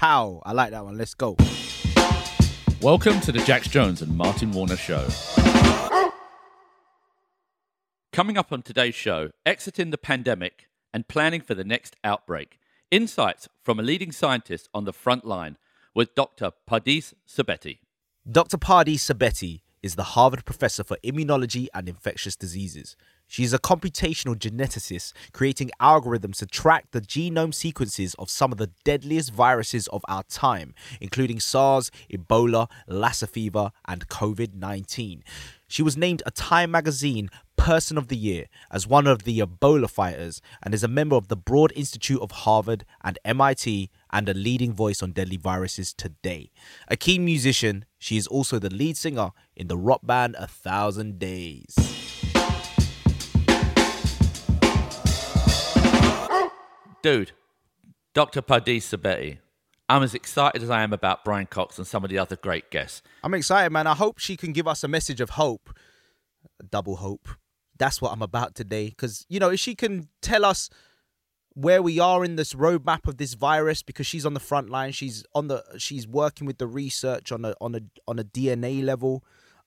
Pow. I like that one. Let's go. Welcome to the Jax Jones and Martin Warner Show. Coming up on today's show, exiting the pandemic and planning for the next outbreak. Insights from a leading scientist on the front line with Dr. Pardis Sabeti. Dr. Pardis Sabeti is the Harvard Professor for Immunology and Infectious Diseases. She is a computational geneticist creating algorithms to track the genome sequences of some of the deadliest viruses of our time, including SARS, Ebola, Lassa fever, and COVID 19. She was named a Time magazine Person of the Year as one of the Ebola fighters and is a member of the Broad Institute of Harvard and MIT and a leading voice on deadly viruses today. A keen musician, she is also the lead singer in the rock band A Thousand Days. Dude, Dr. Pardis Sabeti. I'm as excited as I am about Brian Cox and some of the other great guests. I'm excited, man. I hope she can give us a message of hope. Double hope. That's what I'm about today. Because, you know, if she can tell us where we are in this roadmap of this virus because she's on the front line she's on the she's working with the research on a on a on a dna level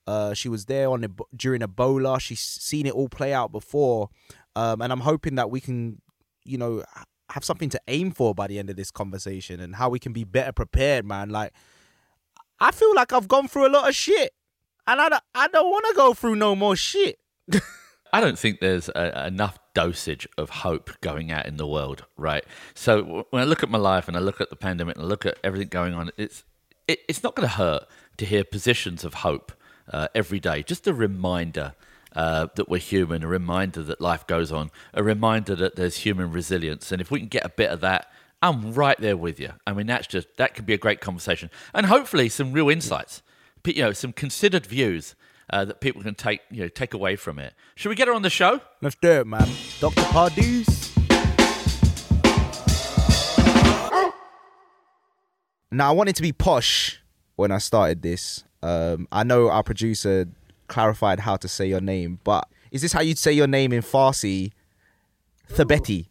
uh she was there on during ebola she's seen it all play out before um and i'm hoping that we can you know have something to aim for by the end of this conversation and how we can be better prepared, man. Like, I feel like I've gone through a lot of shit, and I don't, I don't want to go through no more shit. I don't think there's a, enough dosage of hope going out in the world, right? So when I look at my life and I look at the pandemic and I look at everything going on, it's it, it's not going to hurt to hear positions of hope uh, every day. Just a reminder uh, that we're human, a reminder that life goes on, a reminder that there's human resilience. And if we can get a bit of that, I'm right there with you. I mean, that's just that could be a great conversation, and hopefully some real insights, you know, some considered views uh, that people can take you know take away from it. Should we get her on the show? Let's do it, man. Dr. Pardis. Now, I wanted to be posh when I started this. Um, I know our producer clarified how to say your name, but is this how you'd say your name in Farsi? Thabeti.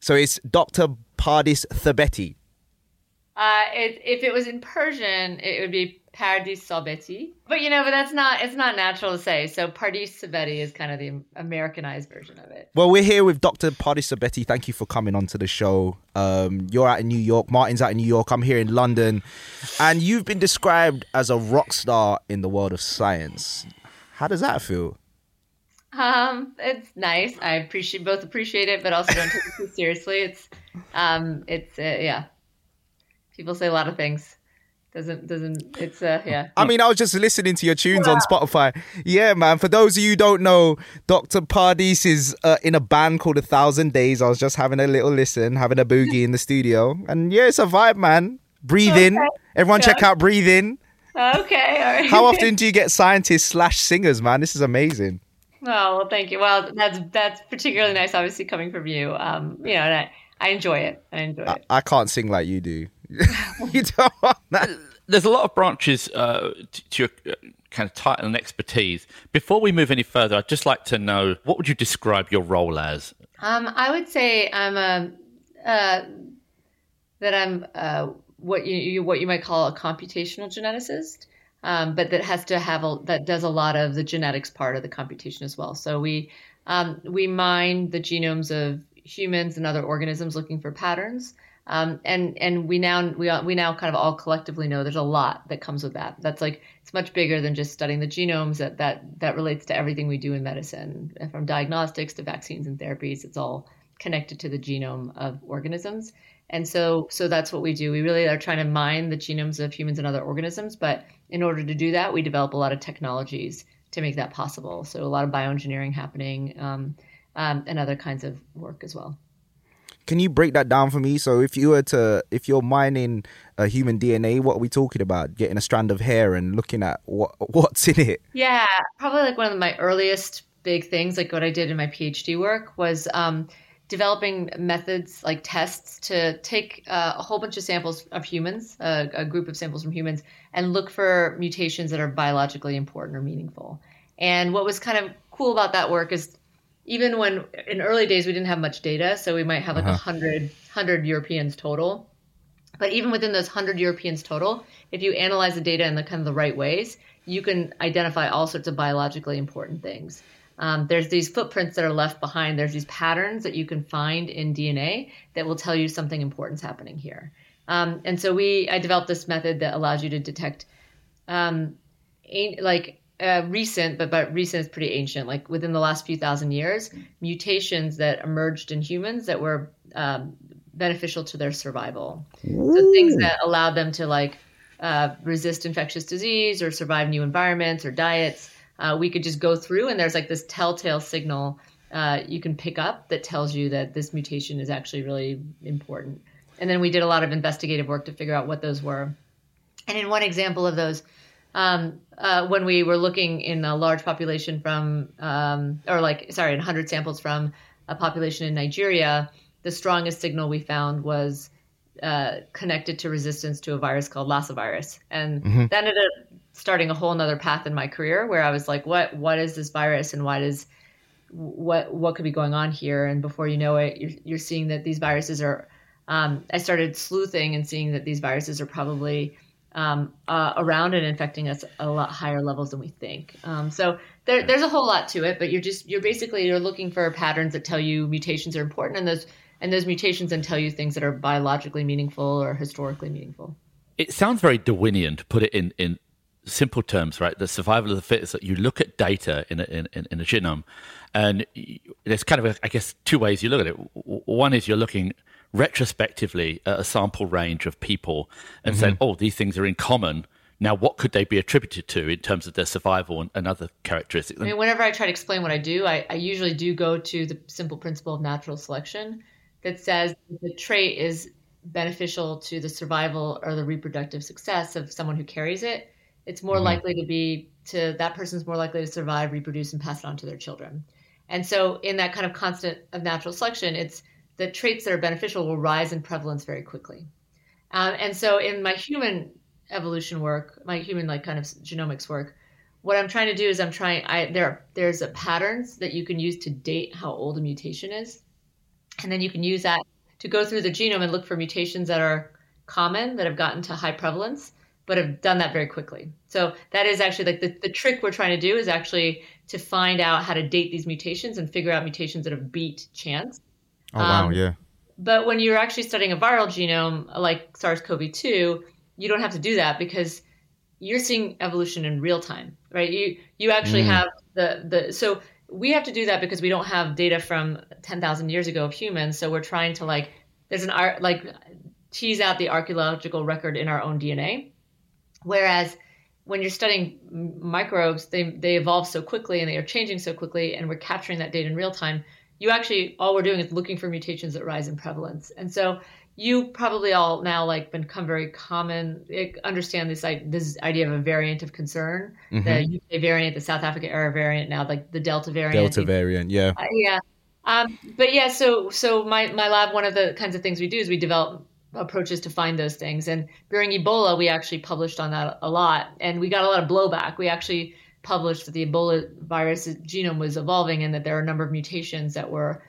So it's Dr. Pardis Thabeti. Uh, it, if it was in Persian, it would be Pardis Sabeti. But you know, but that's not it's not natural to say. So Pardis Sabeti is kind of the Americanized version of it. Well, we're here with Dr. Pardis Sabeti. Thank you for coming onto the show. Um, you're out in New York. Martin's out in New York. I'm here in London, and you've been described as a rock star in the world of science. How does that feel? Um, it's nice. I appreciate both appreciate it, but also don't take it too seriously. It's, um, it's uh, yeah. People say a lot of things. Doesn't doesn't it's uh yeah. I mean, I was just listening to your tunes yeah. on Spotify. Yeah, man. For those of you who don't know, Dr. Pardis is uh, in a band called A Thousand Days. I was just having a little listen, having a boogie in the studio, and yeah, it's a vibe, man. Breathe okay. in. Everyone, yeah. check out Breathe In. Okay. How often do you get scientists slash singers, man? This is amazing. Oh well, thank you. Well, that's that's particularly nice, obviously coming from you. Um, you know, and I, I enjoy it. I enjoy it. I, I can't sing like you do. you don't want that. There's a lot of branches uh, to your uh, kind of title and expertise. Before we move any further, I'd just like to know what would you describe your role as? Um, I would say I'm a uh, that I'm uh, what you what you might call a computational geneticist, um, but that has to have a that does a lot of the genetics part of the computation as well. So we um, we mine the genomes of humans and other organisms looking for patterns. Um, and and we now we we now kind of all collectively know there's a lot that comes with that. That's like it's much bigger than just studying the genomes. That that that relates to everything we do in medicine, from diagnostics to vaccines and therapies. It's all connected to the genome of organisms. And so, so that's what we do. We really are trying to mine the genomes of humans and other organisms. But in order to do that, we develop a lot of technologies to make that possible. So a lot of bioengineering happening um, um, and other kinds of work as well. Can you break that down for me? So if you were to, if you're mining a human DNA, what are we talking about? Getting a strand of hair and looking at what what's in it? Yeah, probably like one of my earliest big things, like what I did in my PhD work, was um, developing methods like tests to take uh, a whole bunch of samples of humans, uh, a group of samples from humans, and look for mutations that are biologically important or meaningful. And what was kind of cool about that work is even when in early days we didn't have much data, so we might have like a uh-huh. 100, 100 Europeans total. But even within those 100 Europeans total, if you analyze the data in the kind of the right ways, you can identify all sorts of biologically important things. Um, there's these footprints that are left behind. There's these patterns that you can find in DNA that will tell you something important is happening here. Um, and so we, I developed this method that allows you to detect, um, like uh, recent, but but recent is pretty ancient. Like within the last few thousand years, mutations that emerged in humans that were um, beneficial to their survival. Ooh. So things that allowed them to like uh, resist infectious disease or survive new environments or diets. Uh, we could just go through, and there's like this telltale signal uh, you can pick up that tells you that this mutation is actually really important. And then we did a lot of investigative work to figure out what those were. And in one example of those, um, uh, when we were looking in a large population from, um, or like, sorry, in 100 samples from a population in Nigeria, the strongest signal we found was uh, connected to resistance to a virus called Lassa virus. And mm-hmm. that ended up starting a whole nother path in my career where I was like, what, what is this virus and why does, what, what could be going on here? And before you know it, you're, you're seeing that these viruses are, um, I started sleuthing and seeing that these viruses are probably um, uh, around and infecting us a lot higher levels than we think. Um, so there, there's a whole lot to it, but you're just you're basically you're looking for patterns that tell you mutations are important, and those and those mutations then tell you things that are biologically meaningful or historically meaningful. It sounds very Darwinian to put it in in simple terms, right? The survival of the fittest. That you look at data in a, in, in a genome, and there's kind of a, I guess two ways you look at it. One is you're looking retrospectively at a sample range of people and mm-hmm. saying, oh, these things are in common. Now, what could they be attributed to in terms of their survival and, and other characteristics? I mean, whenever I try to explain what I do, I, I usually do go to the simple principle of natural selection that says the trait is beneficial to the survival or the reproductive success of someone who carries it. It's more mm-hmm. likely to be to that person's more likely to survive, reproduce, and pass it on to their children. And so, in that kind of constant of natural selection, it's the traits that are beneficial will rise in prevalence very quickly. Um, and so in my human evolution work, my human like kind of genomics work, what I'm trying to do is I'm trying I there there's a patterns that you can use to date how old a mutation is. And then you can use that to go through the genome and look for mutations that are common that have gotten to high prevalence but have done that very quickly. So that is actually like the, the trick we're trying to do is actually to find out how to date these mutations and figure out mutations that have beat chance Oh wow, um, yeah. But when you're actually studying a viral genome like SARS-CoV-2, you don't have to do that because you're seeing evolution in real time, right? You you actually mm. have the the so we have to do that because we don't have data from 10,000 years ago of humans. So we're trying to like there's an art like tease out the archaeological record in our own DNA. Whereas when you're studying microbes, they they evolve so quickly and they are changing so quickly, and we're capturing that data in real time you actually all we're doing is looking for mutations that rise in prevalence. And so you probably all now like become very common understand this this idea of a variant of concern mm-hmm. the UK variant the South Africa era variant now like the Delta variant Delta variant yeah uh, yeah um, but yeah so so my my lab one of the kinds of things we do is we develop approaches to find those things and during Ebola we actually published on that a lot and we got a lot of blowback we actually published that the Ebola virus genome was evolving and that there are a number of mutations that were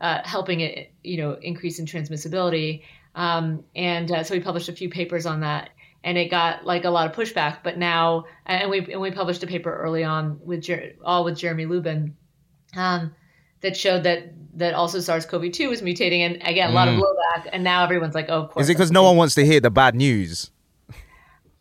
uh, helping it, you know, increase in transmissibility. Um, and uh, so we published a few papers on that, and it got like a lot of pushback. But now, and we and we published a paper early on with Jer- all with Jeremy Lubin um, that showed that that also SARS-CoV-2 was mutating, and again a lot mm. of blowback. And now everyone's like, "Oh, of course." Is it because no one wants to hear the bad news?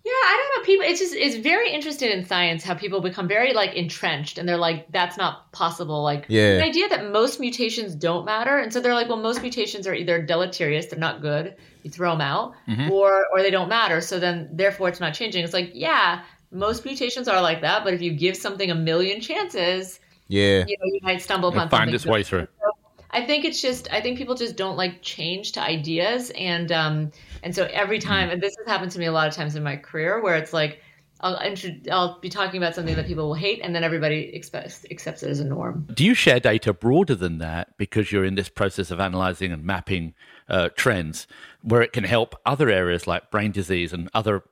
Yeah, I don't know. People, it's just it's very interested in science how people become very like entrenched, and they're like, "That's not possible." Like yeah. the idea that most mutations don't matter, and so they're like, "Well, most mutations are either deleterious, they're not good, you throw them out, mm-hmm. or or they don't matter, so then therefore it's not changing." It's like, yeah, most mutations are like that, but if you give something a million chances, yeah, you know, you might stumble upon find its way through. I think it's just I think people just don't like change to ideas and um and so every time mm-hmm. and this has happened to me a lot of times in my career where it's like I'll I'll be talking about something that people will hate and then everybody expects accepts it as a norm. Do you share data broader than that because you're in this process of analyzing and mapping uh, trends where it can help other areas like brain disease and other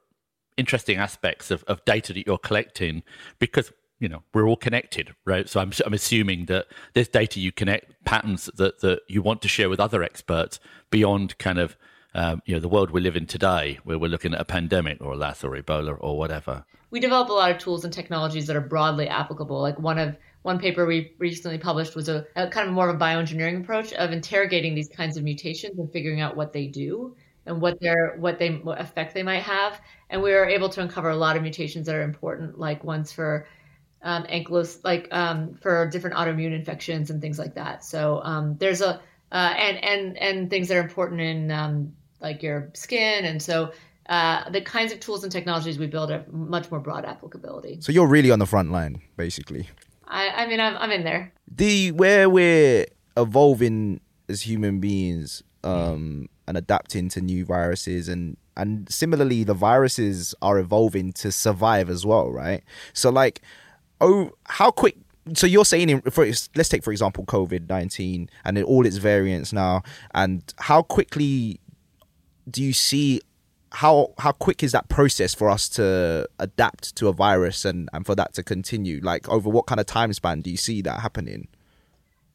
interesting aspects of, of data that you're collecting because you know we're all connected right so i'm, I'm assuming that there's data you connect patterns that, that you want to share with other experts beyond kind of um, you know the world we live in today, where we're looking at a pandemic or a LAS or Ebola or whatever. We develop a lot of tools and technologies that are broadly applicable. Like one of one paper we recently published was a, a kind of more of a bioengineering approach of interrogating these kinds of mutations and figuring out what they do and what their what they what effect they might have. And we were able to uncover a lot of mutations that are important, like ones for um, ankylosing, like um, for different autoimmune infections and things like that. So um, there's a uh, and and and things that are important in um, like your skin, and so uh, the kinds of tools and technologies we build have much more broad applicability. So you're really on the front line, basically. I, I mean, I'm I'm in there. The where we're evolving as human beings um, and adapting to new viruses and and similarly the viruses are evolving to survive as well right so like oh how quick so you're saying in, for let's take for example covid-19 and all its variants now and how quickly do you see how how quick is that process for us to adapt to a virus and and for that to continue? Like over what kind of time span do you see that happening?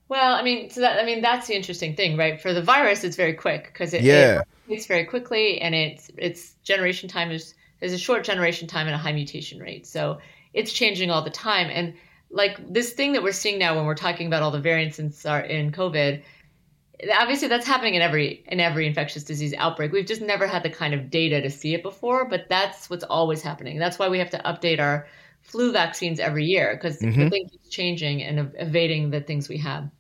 Well i mean so that i mean that's the interesting thing right? For the virus it's very quick because it, yeah. it very quickly and it's its generation time is there's a short generation time and a high mutation rate. So it's changing all the time. And like this thing that we're seeing now when we're talking about all the variants in, in COVID, obviously that's happening in every in every infectious disease outbreak. We've just never had the kind of data to see it before, but that's what's always happening. That's why we have to update our flu vaccines every year because mm-hmm. the thing keeps changing and evading the things we have.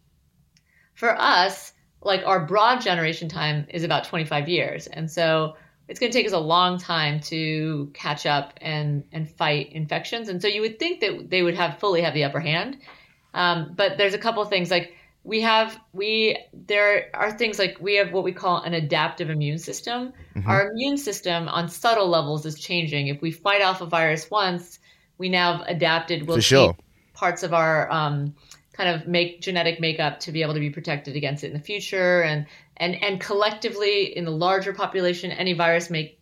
For us, like our broad generation time is about 25 years. And so it's going to take us a long time to catch up and and fight infections. And so you would think that they would have fully have the upper hand. Um, but there's a couple of things like we have we there are things like we have what we call an adaptive immune system. Mm-hmm. Our immune system on subtle levels is changing. If we fight off a virus once, we now have adapted. We'll For sure. parts of our um, kind of make genetic makeup to be able to be protected against it in the future and and and collectively in the larger population, any virus may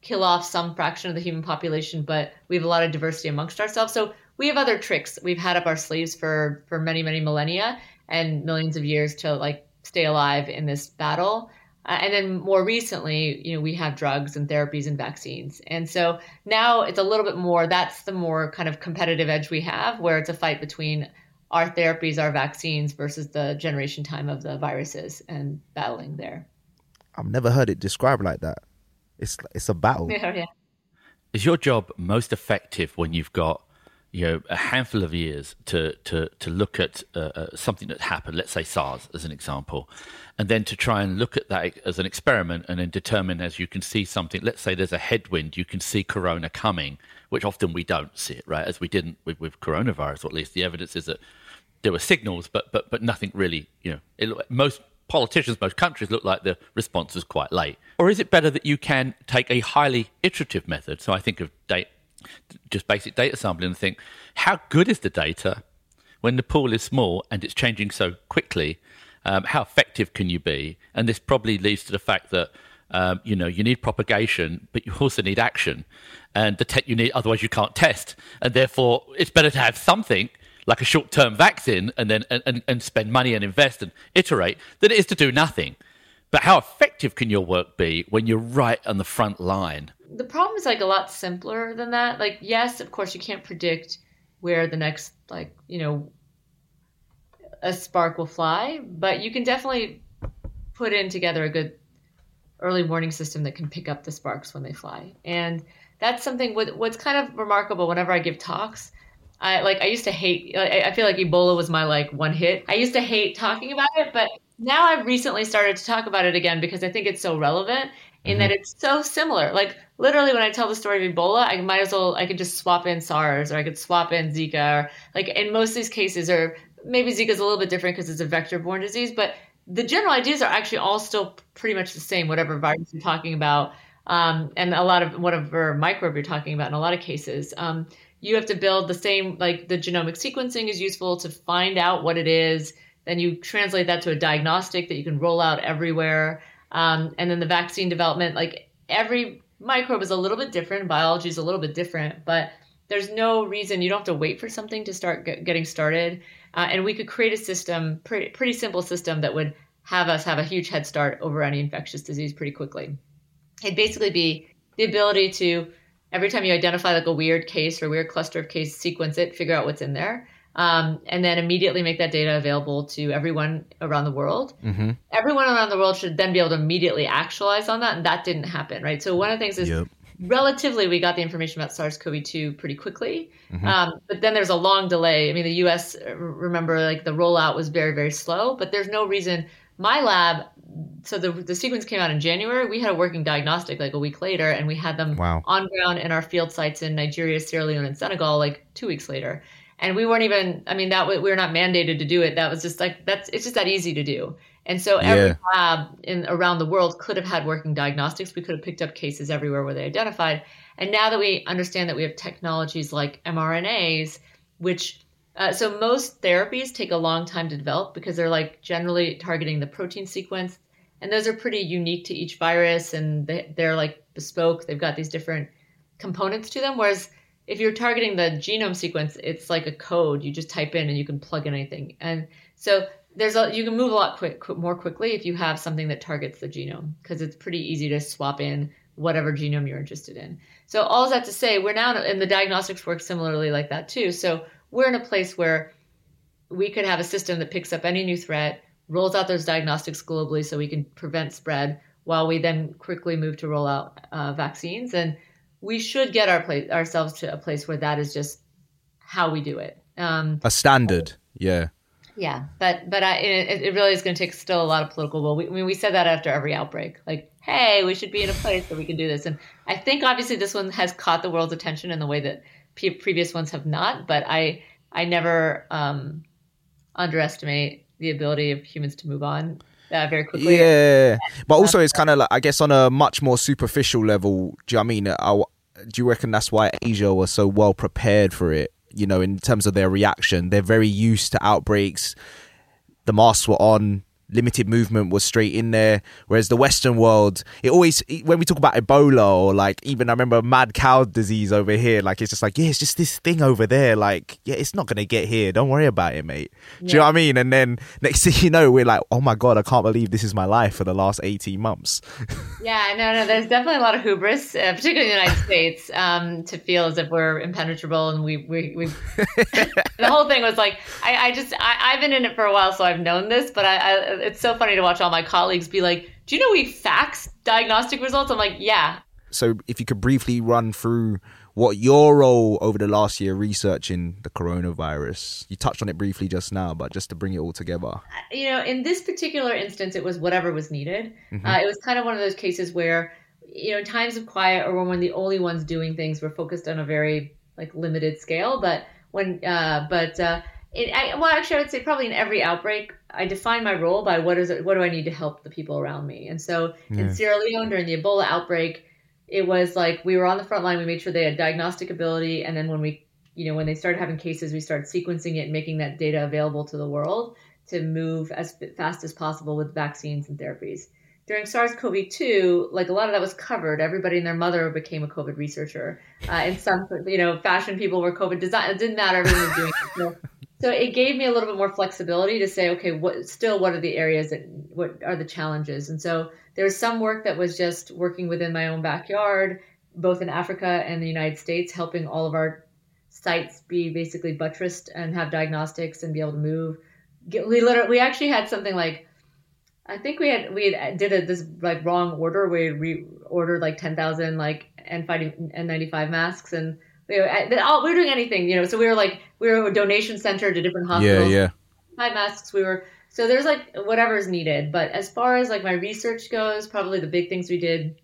kill off some fraction of the human population, but we have a lot of diversity amongst ourselves. So we have other tricks we've had up our sleeves for for many many millennia and millions of years to like stay alive in this battle. Uh, and then more recently, you know, we have drugs and therapies and vaccines. And so now it's a little bit more, that's the more kind of competitive edge we have, where it's a fight between our therapies, our vaccines versus the generation time of the viruses and battling there. I've never heard it described like that. It's it's a battle. Yeah, yeah. Is your job most effective when you've got you know a handful of years to to to look at uh, uh, something that happened, let's say SARS as an example, and then to try and look at that as an experiment and then determine as you can see something. Let's say there's a headwind, you can see Corona coming, which often we don't see it, right? As we didn't with, with coronavirus, or at least the evidence is that there were signals, but but but nothing really. You know, it, most politicians, most countries look like the response is quite late. Or is it better that you can take a highly iterative method? So I think of just basic data sampling, and think how good is the data when the pool is small and it's changing so quickly. Um, how effective can you be? And this probably leads to the fact that um, you know you need propagation, but you also need action, and the te- you need otherwise you can't test, and therefore it's better to have something like a short term vaccine and then and, and spend money and invest and iterate than it is to do nothing. But how effective can your work be when you're right on the front line? The problem is like a lot simpler than that. Like, yes, of course, you can't predict where the next, like, you know, a spark will fly, but you can definitely put in together a good early warning system that can pick up the sparks when they fly. And that's something what, what's kind of remarkable whenever I give talks I like I used to hate I, feel like Ebola was my like one hit. I used to hate talking about it, but now I've recently started to talk about it again because I think it's so relevant in mm-hmm. that it's so similar. Like literally when I tell the story of Ebola, I might as well I could just swap in SARS or I could swap in Zika or like in most of these cases or maybe Zika is a little bit different because it's a vector borne disease, but the general ideas are actually all still pretty much the same, whatever virus you're talking about. Um, and a lot of whatever microbe you're talking about in a lot of cases. Um, you have to build the same like the genomic sequencing is useful to find out what it is. Then you translate that to a diagnostic that you can roll out everywhere. Um, and then the vaccine development like every microbe is a little bit different. Biology is a little bit different but there's no reason you don't have to wait for something to start get, getting started. Uh, and we could create a system pretty, pretty simple system that would have us have a huge head start over any infectious disease pretty quickly. It'd basically be the ability to every time you identify like a weird case or weird cluster of cases, sequence it, figure out what's in there, um, and then immediately make that data available to everyone around the world. Mm-hmm. Everyone around the world should then be able to immediately actualize on that, and that didn't happen, right? So one of the things is Yep. relatively we got the information about SARS-CoV-2 pretty quickly, Mhm. um, but then there's a long delay. I mean, the U.S. uh, remember like the rollout was very very slow, but there's no reason my lab. So the the sequence came out in January. We had a working diagnostic like a week later, and we had them Wow. on ground in our field sites in Nigeria, Sierra Leone, and Senegal like two weeks later. And we weren't even. I mean, that we we were not mandated to do it. That was just like that's. It's just that easy to do. And so every Yeah. lab in around the world could have had working diagnostics. We could have picked up cases everywhere where they identified. And now that we understand that we have technologies like mRNAs, which uh, so most therapies take a long time to develop because they're like generally targeting the protein sequence, and those are pretty unique to each virus, and they, they're like bespoke. They've got these different components to them. Whereas if you're targeting the genome sequence, it's like a code. You just type in and you can plug in anything. And so there's a you can move a lot quick, quick more quickly if you have something that targets the genome because it's pretty easy to swap in whatever genome you're interested in. So all that to say, we're now and the diagnostics work similarly like that too. So we're in a place where we could have a system that picks up any new threat, rolls out those diagnostics globally so we can prevent spread while we then quickly move to roll out uh, vaccines. And we should get our place, ourselves to a place where that is just how we do it. Um, A standard. Yeah. yeah, but but I, it, it really is going to take still a lot of political will. We, I mean, we said that after every outbreak, like, hey, we should be in a place where we can do this. And I think obviously this one has caught the world's attention in the way that pre- previous ones have not. But I I never um, underestimate the ability of humans to move on uh, very quickly. Yeah, but also it's kind of like I guess on a much more superficial level. Do you know I mean? I, do you reckon that's why Asia was so well prepared for it? You know, in terms of their reaction, they're very used to outbreaks. The masks were on. Limited movement was straight in there, whereas the Western world, it always when we talk about Ebola or like even I remember mad cow disease over here, like it's just like yeah, it's just this thing over there, like yeah, it's not gonna get here. Don't worry about it, mate. Do you know what I mean? And then next thing you know, we're like, oh my god, I can't believe this is my life for the last eighteen months. Yeah, no, no. There's definitely a lot of hubris, uh, particularly in the United States, um, to feel as if we're impenetrable, and we we, we the whole thing was like, I, I just I, I've been in it for a while, so I've known this, but I, I it's so funny to watch all my colleagues be like, "Do you know we fax diagnostic results?" I'm like, "Yeah." So if you could briefly run through what your role over the last year researching the coronavirus. You touched on it briefly just now, but just to bring it all together. You know, in this particular instance, it was whatever was needed. Mhm. Uh, it was kind of one of those cases where, you know, in times of quiet or when we're the only ones doing things, we're focused on a very like limited scale. But when, uh, but uh, it, I, well, actually, I would say probably in every outbreak, I define my role by what is it, what do I need to help the people around me. And so Yeah. in Sierra Leone during the Ebola outbreak, it was like we were on the front line. We made sure they had diagnostic ability, and then when we, you know, when they started having cases, we started sequencing it and making that data available to the world to move as fast as possible with vaccines and therapies. During SARS-CoV-2, like a lot of that was covered. Everybody and their mother became a COVID researcher. Uh, in some, you know, fashion people were COVID design. It didn't matter. Everyone was doing it. So, so it gave me a little bit more flexibility to say, okay, what still what are the areas that what are the challenges? And so there was some work that was just working within my own backyard, both in Africa and the United States, helping all of our sites be basically buttressed and have diagnostics and be able to move. We literally, we actually had something like, I think we had we had uh, did a, this like wrong order. We re ordered like ten thousand like N fighting N ninety five masks and. We were, all, we were doing anything, you know. So we were like, we were a donation center to different hospitals yeah. five masks we were so there's like whatever is needed but as far as like my research goes probably the big things we did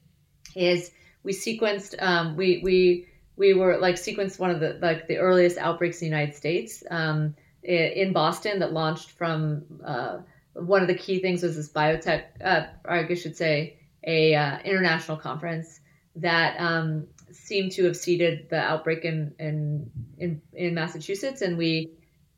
is we sequenced um, we we we were like sequenced one of the like the earliest outbreaks in the united states um, in boston that launched from uh, one of the key things was this biotech uh, i should say a uh, international conference that um, seemed to have seeded the outbreak in in in, in massachusetts and we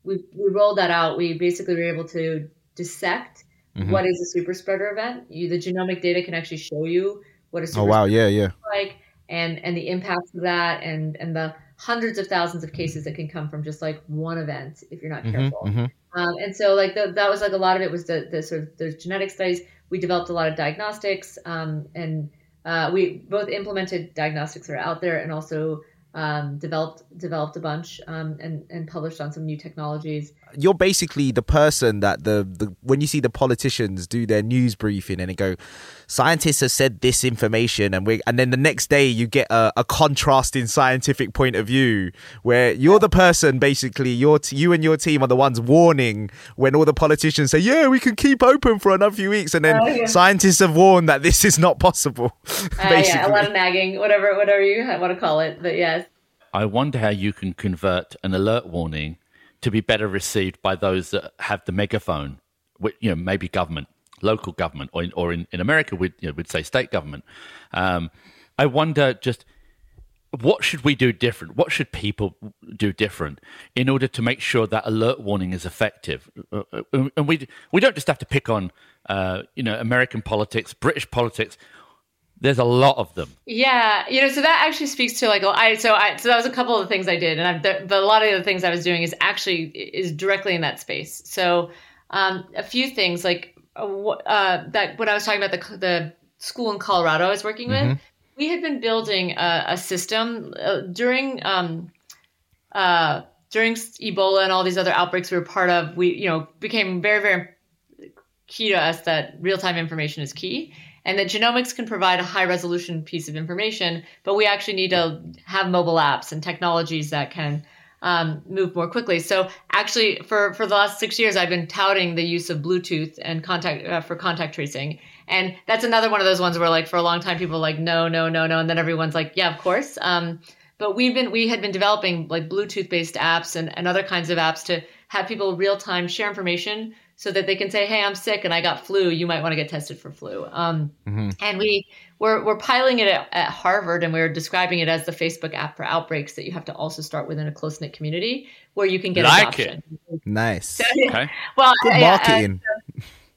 we, we rolled that out. We basically were able to dissect Mhm. what is a super spreader event. You, the genomic data can actually show you what a super Oh wow, yeah, yeah. like and and the impacts of that and and the hundreds of thousands of cases that can come from just like one event if you're not Mhm, careful. mhm. Um, and so like the, that was like a lot of it was the, the sort of there's genetic studies. We developed a lot of diagnostics, um, and uh, we both implemented diagnostics that are out there, and also um, developed developed a bunch um, and and published on some new technologies. You're basically the person that the, the when you see the politicians do their news briefing and they go, scientists have said this information, and we and then the next day you get a, a contrasting scientific point of view where you're the person basically your t- you and your team are the ones warning when all the politicians say yeah we can keep open for another few weeks and then Oh, yeah. scientists have warned that this is not possible. Uh, basically. yeah, a lot of nagging, whatever whatever you want to call it. But yes, I wonder how you can convert an alert warning to be better received by those that have the megaphone, you know, maybe government, local government, or in, or in, in America, we'd, you know, we'd say state government. Um, I wonder just what should we do different? What should people do different in order to make sure that alert warning is effective? Uh, uh, And we we don't just have to pick on uh, you know American politics, British politics. There's a lot of them. Yeah, you know, so that actually speaks to like I so I so that was a couple of the things I did, and I've but a lot of the things I was doing is actually is directly in that space. So um, a few things like uh, uh, that when I was talking about the the school in Colorado I was working with, we had been building a, a system uh, during um, uh, during Ebola and all these other outbreaks we were part of. We you know became very very key to us that real time information is key and that genomics can provide a high resolution piece of information, but we actually need to have mobile apps and technologies that can um, move more quickly. So actually, for, for the last six years, I've been touting the use of Bluetooth and contact uh, for contact tracing, and that's another one of those ones where like for a long time people were like no no no no, and then everyone's like yeah of course. Um, but we've been we had been developing like Bluetooth based apps and, and other kinds of apps to have people real time share information so that they can say, "Hey, I'm sick and I got flu. You might want to get tested for flu." Um, And we we're we're piloting it at, at Harvard, and we're describing it as the Facebook app for outbreaks that you have to also start within a close knit community where you can get Like adoption. nice. Okay. Well, Good yeah, uh, marketing.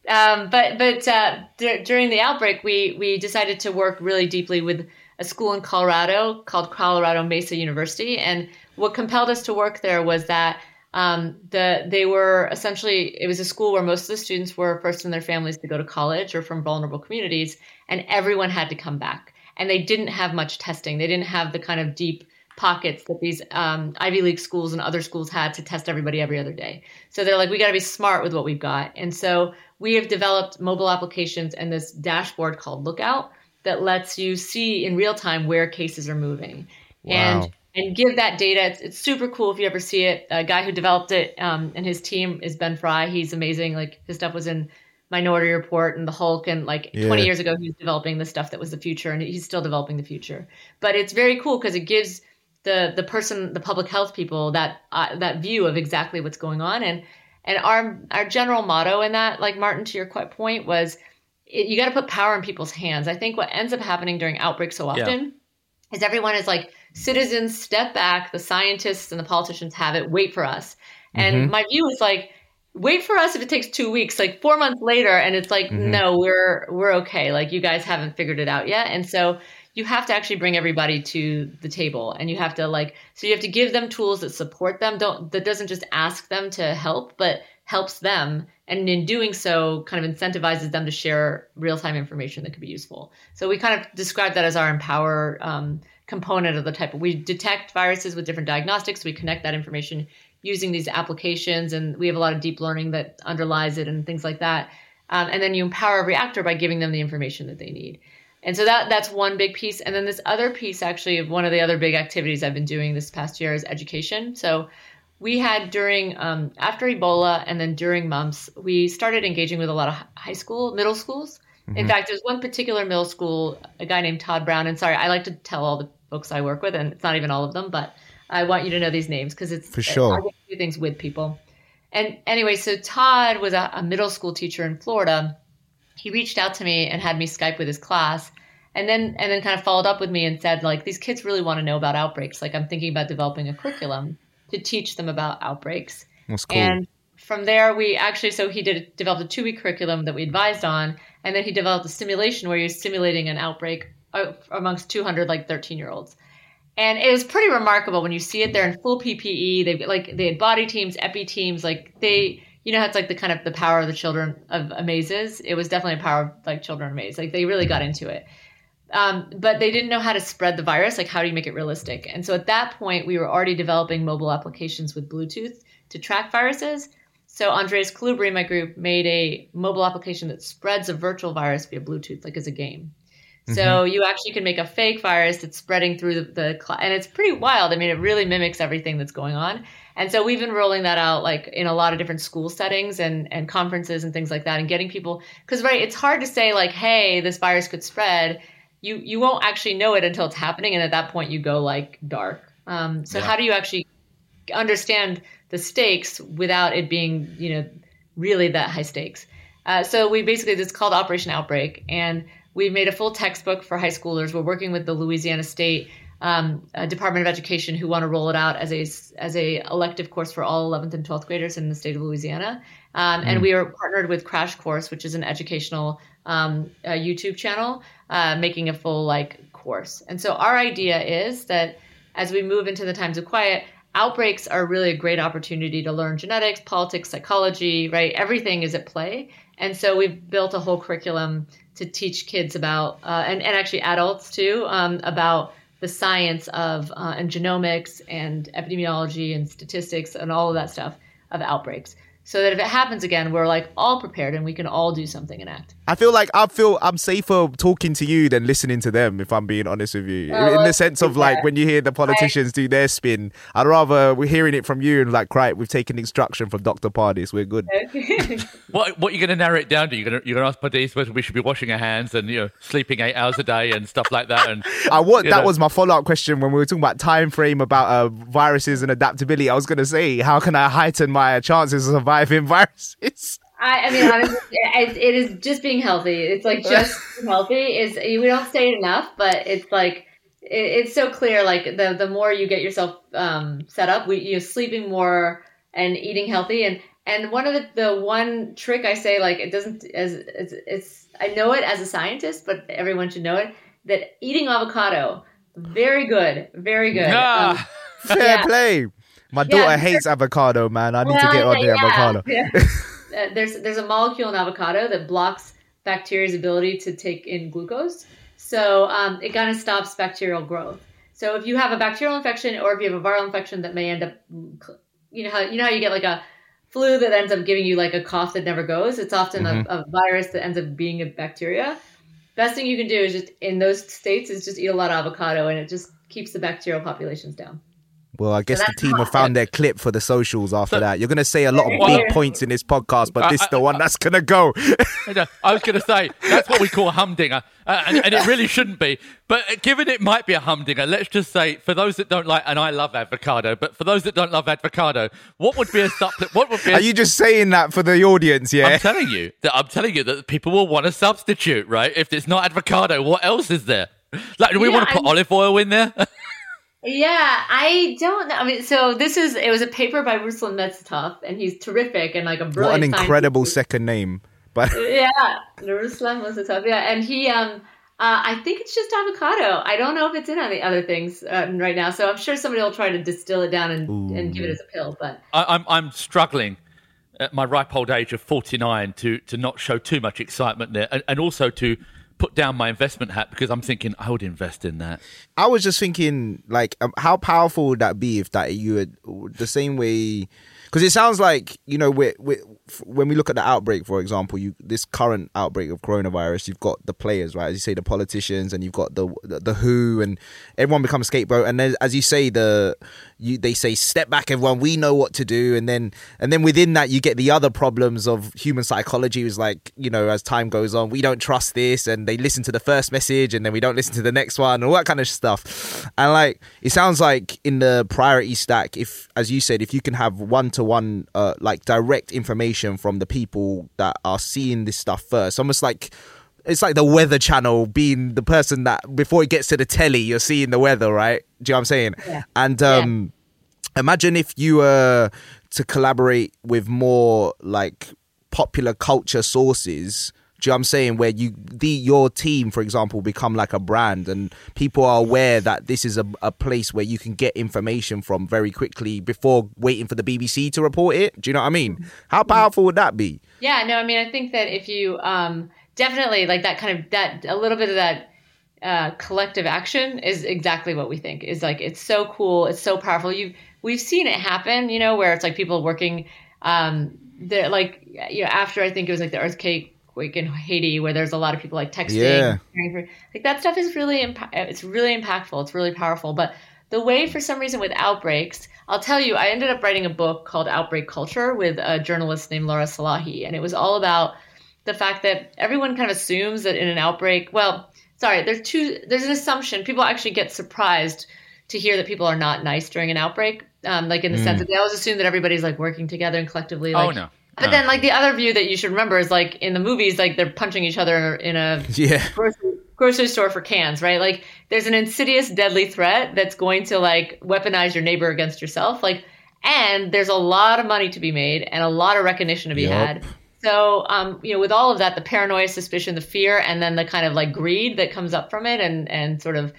um, but but uh, d- during the outbreak, we we decided to work really deeply with a school in Colorado called Colorado Mesa University, and what compelled us to work there was that um, the they were essentially it was a school where most of the students were first in their families to go to college or from vulnerable communities, and everyone had to come back, and they didn't have much testing. They didn't have the kind of deep pockets that these um, Ivy League schools and other schools had to test everybody every other day. So they're like, we got to be smart with what we've got. And so we have developed mobile applications and this dashboard called Lookout that lets you see in real time where cases are moving. Wow. And and give that data. It's, it's super cool if you ever see it. A guy who developed it um, and his team is Ben Fry. He's amazing. Like his stuff was in Minority Report and The Hulk, and like Yeah. 20 years ago, he was developing the stuff that was the future, and he's still developing the future. But it's very cool because it gives the the person, the public health people, that uh, that view of exactly what's going on. And and our our general motto in that, like Martin, to your point, was it, you got to put power in people's hands. I think what ends up happening during outbreaks so often is everyone is like citizens step back, the scientists and the politicians have it, wait for us. And my view is like wait for us if it takes 2 weeks, like 4 months later and it's like no, we're we're okay. Like you guys haven't figured it out yet. And so you have to actually bring everybody to the table and you have to like so you have to give them tools that support them don't that doesn't just ask them to help but helps them and in doing so kind of incentivizes them to share real-time information that could be useful so we kind of describe that as our empower um, component of the type we detect viruses with different diagnostics we connect that information using these applications and we have a lot of deep learning that underlies it and things like that um, and then you empower every actor by giving them the information that they need and so that that's one big piece. And then this other piece, actually, one of the other big activities I've been doing this past year is education. So we had during um, after Ebola and then during mumps, we started engaging with a lot of high school, middle schools. In fact, there's one particular middle school, a guy named Todd Brown. And sorry, I like to tell all the folks I work with, and it's not even all of them, but I want you to know these names because it's For sure. I get to do things with people. And anyway, so Todd was a, a middle school teacher in Florida he reached out to me and had me Skype with his class and then and then kind of followed up with me and said like these kids really want to know about outbreaks like i'm thinking about developing a curriculum to teach them about outbreaks That's cool. and from there we actually so he did developed a two week curriculum that we advised on and then he developed a simulation where he was simulating an outbreak amongst 200 like 13 year olds and it was pretty remarkable when you see it they're in full ppe they've like they had body teams epi teams like they you know it's like the kind of the power of the children of amazes. It was definitely a power of like children amaze. Like they really got into it. Um, but they didn't know how to spread the virus. Like, how do you make it realistic? And so at that point, we were already developing mobile applications with Bluetooth to track viruses. So Andreas in my group made a mobile application that spreads a virtual virus via Bluetooth, like as a game. So mm-hmm. you actually can make a fake virus that's spreading through the, the cl- and it's pretty wild. I mean, it really mimics everything that's going on. And so we've been rolling that out like in a lot of different school settings and and conferences and things like that, and getting people because right, it's hard to say like, hey, this virus could spread. You you won't actually know it until it's happening, and at that point you go like dark. Um, so yeah. how do you actually understand the stakes without it being you know really that high stakes? Uh, so we basically it's called Operation Outbreak, and we made a full textbook for high schoolers. We're working with the Louisiana State um, Department of Education who want to roll it out as a as a elective course for all 11th and 12th graders in the state of Louisiana. Um, mm. And we are partnered with Crash Course, which is an educational um, YouTube channel, uh, making a full like course. And so our idea is that as we move into the times of quiet, outbreaks are really a great opportunity to learn genetics, politics, psychology, right? Everything is at play. And so we've built a whole curriculum to teach kids about, uh, and, and actually adults too, um, about the science of uh, and genomics and epidemiology and statistics and all of that stuff of outbreaks so that if it happens again, we're like all prepared and we can all do something and act. I feel like I feel I'm safer talking to you than listening to them. If I'm being honest with you, oh, in the sense of like when you hear the politicians I, do their spin, I'd rather we're hearing it from you and like, right, we've taken instruction from Dr. Pardis. We're good. what what are you going to narrow it down to? You're going to you're going to ask Pardis whether we should be washing our hands and you know sleeping eight hours a day and stuff like that. And I what that know. was my follow up question when we were talking about time frame about uh, viruses and adaptability. I was going to say, how can I heighten my chances of surviving viruses? I, I mean, honestly, it, it is just being healthy. It's like just healthy is we don't say it enough, but it's like it, it's so clear. Like the the more you get yourself um, set up, we you are sleeping more and eating healthy, and and one of the the one trick I say like it doesn't as it's, it's I know it as a scientist, but everyone should know it that eating avocado very good, very good. Um, Fair yeah. play. My daughter yeah, hates avocado, man. I need well, to get on the yeah, avocado. Uh, there's there's a molecule in avocado that blocks bacteria's ability to take in glucose. So um, it kind of stops bacterial growth. So if you have a bacterial infection or if you have a viral infection that may end up, you know how you know how you get like a flu that ends up giving you like a cough that never goes. It's often mm-hmm. a, a, virus that ends up being a bacteria. Best thing you can do is just in those states is just eat a lot of avocado and it just keeps the bacterial populations down. Well, I guess so the team have found their clip for the socials after so, that. You're going to say a lot of big points in this podcast, but this is the one that's going to go. I was going to say, that's what we call a humdinger, uh, and, and, it really shouldn't be. But given it might be a humdinger, let's just say, for those that don't like, and I love avocado, but for those that don't love avocado, what would be a supplement? What would be a, Are you just saying that for the audience, yeah? I'm telling you, that I'm telling you that people will want a substitute, right? If it's not avocado, what else is there? Like, do we yeah, want to put I'm... olive oil in there? Yeah, I don't know. I mean, so this is it was a paper by Ruslan Metsitov, and he's terrific and like a brilliant. What an incredible scientist. second name! But yeah, Ruslan Metsitov. Yeah, and he um. Uh, I think it's just avocado. I don't know if it's in any other things uh, right now, so I'm sure somebody will try to distill it down and, and give it as a pill. But I, I'm I'm struggling at my ripe old age of 49 to to not show too much excitement there, and, and also to put down my investment hat because I'm thinking I would invest in that. I was just thinking, like, um, how powerful would that be if that you had the same way? Because it sounds like you know, we're, we're, when we look at the outbreak, for example, you this current outbreak of coronavirus, you've got the players, right? As you say, the politicians, and you've got the the, the WHO, and everyone becomes scapegoat. And then, as you say, the you they say step back, everyone. We know what to do, and then and then within that, you get the other problems of human psychology. Is like you know, as time goes on, we don't trust this, and they listen to the first message, and then we don't listen to the next one, and all that kind of stuff. And like it sounds like in the priority stack, if as you said, if you can have one to one, like direct information information from the people that are seeing this stuff first. Almost like it's like the weather channel being the person that before it gets to the telly, you're seeing the weather, right? Do you know what I'm saying? Yeah. And um, yeah. imagine if you were to collaborate with more like popular culture sources Do you know what I'm saying? Where you the your team, for example, become like a brand, and people are aware that this is a, a place where you can get information from very quickly before waiting for the BBC to report it. Do you know what I mean? How powerful would that be? Yeah, no, I mean, I think that if you um, definitely like that kind of that a little bit of that uh, collective action is exactly what we think is like it's so cool, it's so powerful. You we've seen it happen, you know, where it's like people working. Um, they're like you know after I think it was like the earthquake quake in Haiti where there's a lot of people like texting. Yeah. like that stuff is really imp- it's really impactful. It's really powerful. But the way for some reason with outbreaks, I'll tell you, I ended up writing a book called Outbreak Culture with a journalist named Laura Salahi, and it was all about the fact that everyone kind of assumes that in an outbreak, well, sorry, there's two there's an assumption. People actually get surprised to hear that people are not nice during an outbreak. Um, like in the mm. sense that they always assume that everybody's like working together and collectively like oh, no. But then, like the other view that you should remember is like in the movies, like they're punching each other in a yeah. grocery, grocery store for cans, right? Like there's an insidious, deadly threat that's going to like weaponize your neighbor against yourself. Like, and there's a lot of money to be made and a lot of recognition to be yep. had. So, um, you know, with all of that, the paranoia, suspicion, the fear, and then the kind of like greed that comes up from it, and and sort of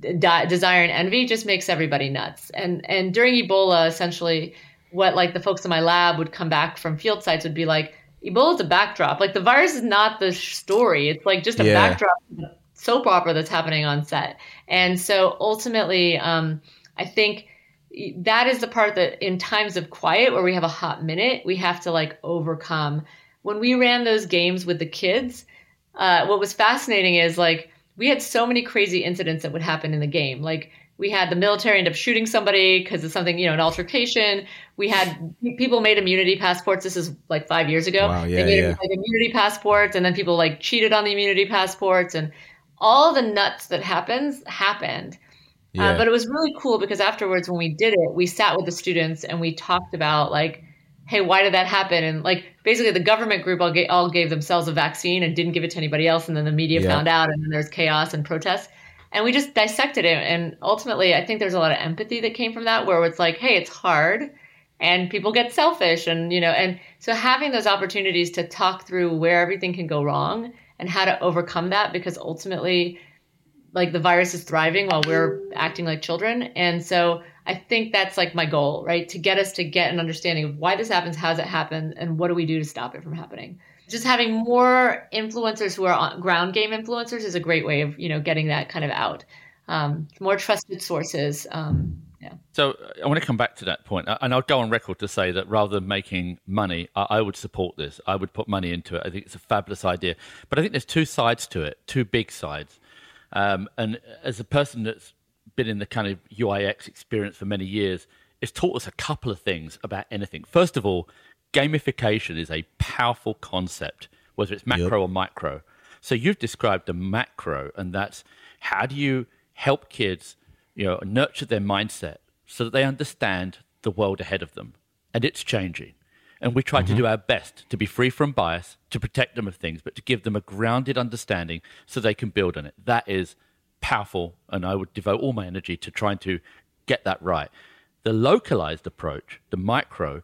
desire and envy just makes everybody nuts. And and during Ebola, essentially what like the folks in my lab would come back from field sites would be like Ebola is a backdrop. Like the virus is not the story. It's like just a yeah. backdrop soap opera that's happening on set. And so ultimately, um, I think that is the part that in times of quiet where we have a hot minute, we have to like overcome. When we ran those games with the kids, uh, what was fascinating is like we had so many crazy incidents that would happen in the game. Like we had the military end up shooting somebody because of something, you know, an altercation. We had people made immunity passports. This is like five years ago. Wow, yeah, they made yeah. like immunity passports, and then people like cheated on the immunity passports, and all the nuts that happens happened. Uh, yeah. Uh, but it was really cool because afterwards, when we did it, we sat with the students and we talked about like, hey, why did that happen? And like basically, the government group all, gave, all gave themselves a vaccine and didn't give it to anybody else, and then the media yeah. found out, and then there's chaos and protests and we just dissected it and ultimately i think there's a lot of empathy that came from that where it's like hey it's hard and people get selfish and you know and so having those opportunities to talk through where everything can go wrong and how to overcome that because ultimately like the virus is thriving while we're acting like children and so i think that's like my goal right to get us to get an understanding of why this happens how does it happen and what do we do to stop it from happening just having more influencers who are ground game influencers is a great way of you know getting that kind of out. Um, more trusted sources. Um, yeah. So I want to come back to that point, and I'll go on record to say that rather than making money, I, I would support this. I would put money into it. I think it's a fabulous idea, but I think there's two sides to it, two big sides. Um, and as a person that's been in the kind of UIX experience for many years, it's taught us a couple of things about anything. First of all, gamification is a powerful concept, whether it's macro yep. or micro. So you've described the macro, and that's how do you help kids, you know, nurture their mindset so that they understand the world ahead of them, and it's changing. And we try mm-hmm. to do our best to be free from bias, to protect them of things, but to give them a grounded understanding so they can build on it. That is powerful, and I would devote all my energy to trying to get that right. The localized approach, the micro,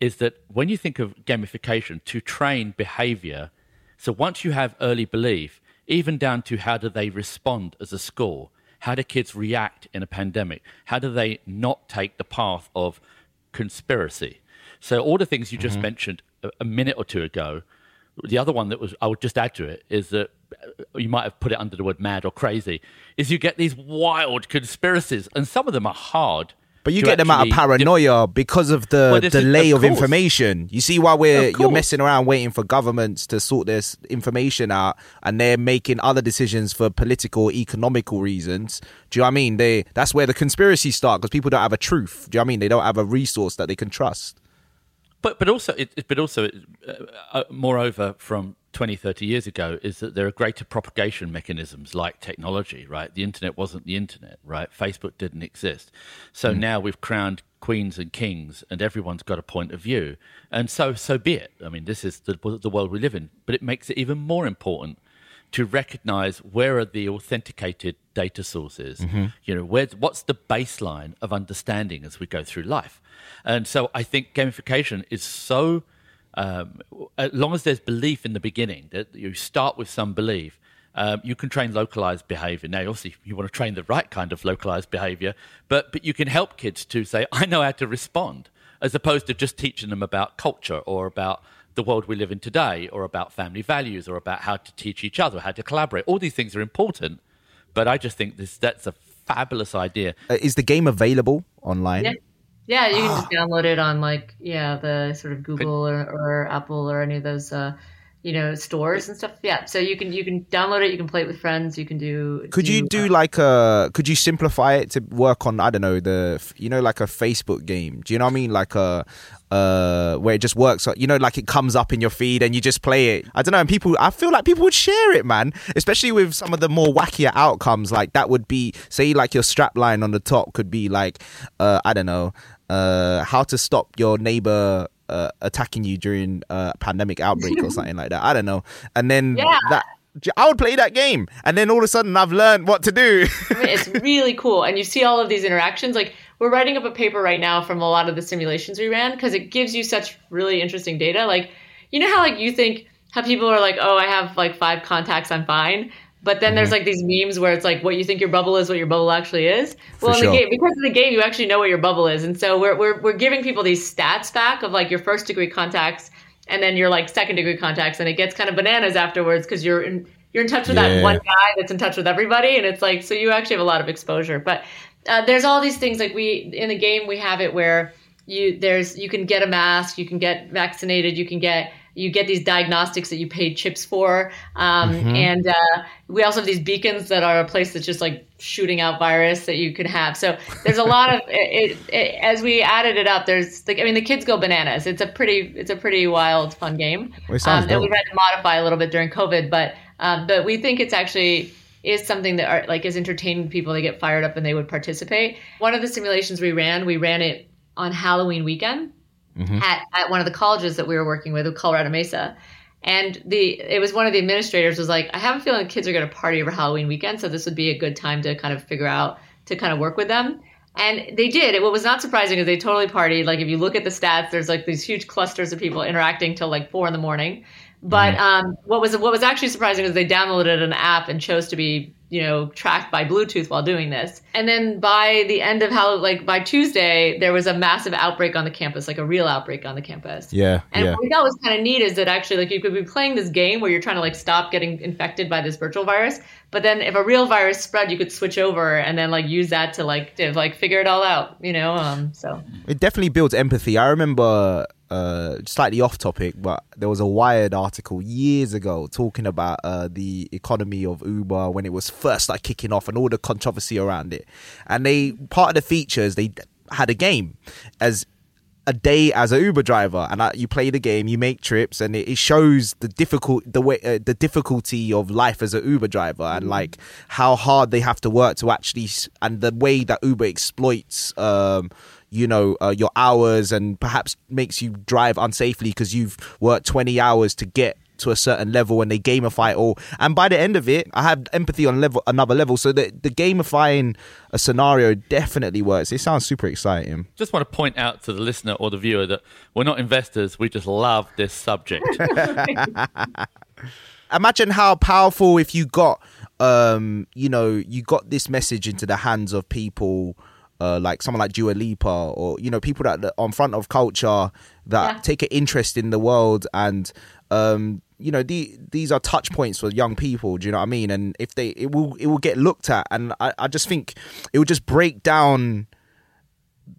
is that when you think of gamification to train behavior, so once you have early belief, even down to how do they respond as a school, how do kids react in a pandemic, how do they not take the path of conspiracy. So all the things you just mm-hmm. mentioned a, a minute or two ago, the other one that was I would just add to it is that you might have put it under the word mad or crazy, is you get these wild conspiracies, and some of them are hard but you get them out of paranoia because of the well, delay is, of, of information. You see why we're you're messing around waiting for governments to sort this information out and they're making other decisions for political, economical reasons. Do you know what I mean? They that's where the conspiracies start because people don't have a truth. Do you know what I mean? They don't have a resource that they can trust. But but also it, but also uh, uh, moreover from 20, 30 years ago is that there are greater propagation mechanisms like technology, right? The internet wasn't the internet, right? Facebook didn't exist. So mm. now we've crowned queens and kings and everyone's got a point of view. And so, so be it. I mean, this is the, the world we live in, but it makes it even more important to recognize where are the authenticated data sources mm-hmm. you know where's what's the baseline of understanding as we go through life and so i think gamification is so um, as long as there's belief in the beginning, that you start with some belief, um, you can train localized behavior. Now, obviously, you want to train the right kind of localized behavior, but, but you can help kids to say, I know how to respond, as opposed to just teaching them about culture or about the world we live in today or about family values or about how to teach each other, how to collaborate. All these things are important, but I just think this that's a fabulous idea. Uh, is the game available online? Yeah. Yeah, you can just download it on like yeah the sort of Google or, or Apple or any of those uh, you know stores and stuff. Yeah, so you can you can download it. You can play it with friends. You can do. Could you do uh, like a? Could you simplify it to work on? I don't know the you know like a Facebook game. Do you know what I mean? Like a uh where it just works you know like it comes up in your feed and you just play it i don't know and people i feel like people would share it man especially with some of the more wackier outcomes like that would be say like your strap line on the top could be like uh i don't know uh how to stop your neighbor uh, attacking you during a pandemic outbreak or something like that i don't know and then Yeah. that I would play that game, and then all of a sudden I've learned what to do. It's really cool. And you see all of these interactions. Like we're writing up a paper right now from a lot of the simulations we ran because it gives you such really interesting data. Like, you know how like you think how people are like, oh, I have like five contacts, I'm fine. But then there's like these memes where it's like what you think your bubble is, what your bubble actually is. Well, in sure. the game, because of the game, you actually know what your bubble is, and so we're we're we're giving people these stats back of like your first degree contacts and then your like second degree contacts, and it gets kind of bananas afterwards because you're in you're in touch with Yeah. that one guy that's in touch with everybody, and it's like so you actually have a lot of exposure. But uh, there's all these things like we in the game we have it where you there's you can get a mask, you can get vaccinated, you can get you get these diagnostics that you paid chips for, um, and uh, we also have these beacons that are a place that's just like shooting out virus that you can have. So there's a lot of it, it, it, as we added it up. There's like I mean the kids go bananas. It's a pretty it's a pretty wild fun game. Well, um, and we dope. had to modify a little bit during COVID, but um, but we think it's actually is something that are, like is entertaining people. They get fired up and they would participate. One of the simulations we ran, we ran it on Halloween weekend Mm-hmm. at, at one of the colleges that we were working with, Colorado Mesa. And the it was one of the administrators was like, I have a feeling the kids are going to party over Halloween weekend, so this would be a good time to kind of figure out to kind of work with them. And they did. What was not surprising is they totally partied. Like if you look at the stats, there's like these huge clusters of people interacting till like four in the morning. But um, what was what was actually surprising is they downloaded an app and chose to be you know tracked by Bluetooth while doing this. And then by the end of how like by Tuesday there was a massive outbreak on the campus, like a real outbreak on the campus. yeah, And yeah. what we thought was kind of neat is that actually, like, you could be playing this game where you're trying to like stop getting infected by this virtual virus, but then if a real virus spread, you could switch over and then like use that to like to like figure it all out, you know. Um, so It definitely builds empathy. I remember, uh, slightly off topic, but there was a Wired article years ago talking about uh, the economy of Uber when it was first like kicking off and all the controversy around it. And they part of the features they had a game as a day as a Uber driver, and uh, you play the game, you make trips, and it, it shows the difficult the way uh, the difficulty of life as a Uber driver, and like how hard they have to work to actually, and the way that Uber exploits, um, you know, uh, your hours, and perhaps makes you drive unsafely because you've worked twenty hours to get to a certain level and they gamify it all and by the end of it i have empathy on level another level so the, the gamifying a scenario definitely works it sounds super exciting Just want to point out to the listener or the viewer that we're not investors. We just love this subject. imagine how powerful if you got um you know you got this message into the hands of people uh, like someone like Dua Lipa or you know people that that are on front of culture that Yeah. take an interest in the world and um you know the, these are touch points for young people do you know what I mean and if they it will it will get looked at and I, I just think it will just break down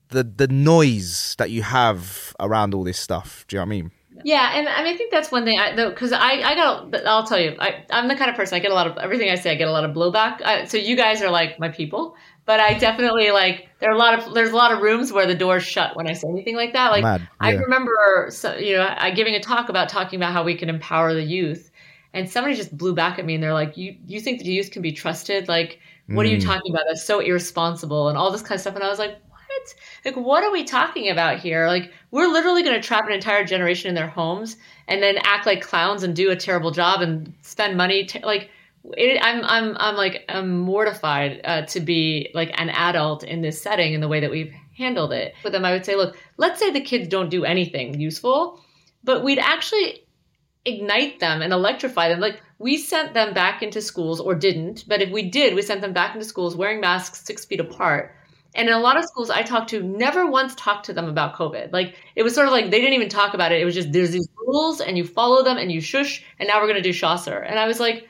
the the noise that you have around all this stuff do you know what I mean Yeah, and I mean, I think that's one thing. I because I I got I'll tell you, I I'm the kind of person I get a lot of everything I say. I get a lot of blowback. I, so you guys are like my people, but I definitely like there are a lot of there's a lot of rooms where the door's shut when I say anything like that. Like Mad, I remember, so, you know, I giving a talk about talking about how we can empower the youth, and somebody just blew back at me and they're like, "You you think the youth can be trusted? Like, what are you Mm. talking about? That's so irresponsible and all this kind of stuff." And I was like, "What? Like, what are we talking about here? Like, we're literally going to trap an entire generation in their homes and then act like clowns and do a terrible job and spend money. Like, it, I'm I'm I'm like I'm mortified uh, to be like an adult in this setting in the way that we've handled it. With them, I would say, look, let's say the kids don't do anything useful. but we'd actually ignite them and electrify them. Like we sent them back into schools or didn't, but if we did, we sent them back into schools wearing masks six feet apart. And in a lot of schools I talked to, never once talked to them about COVID. Like it was sort of like they didn't even talk about it. It was just there's these rules and you follow them and you shush, and now we're gonna do Chaucer. And I was like,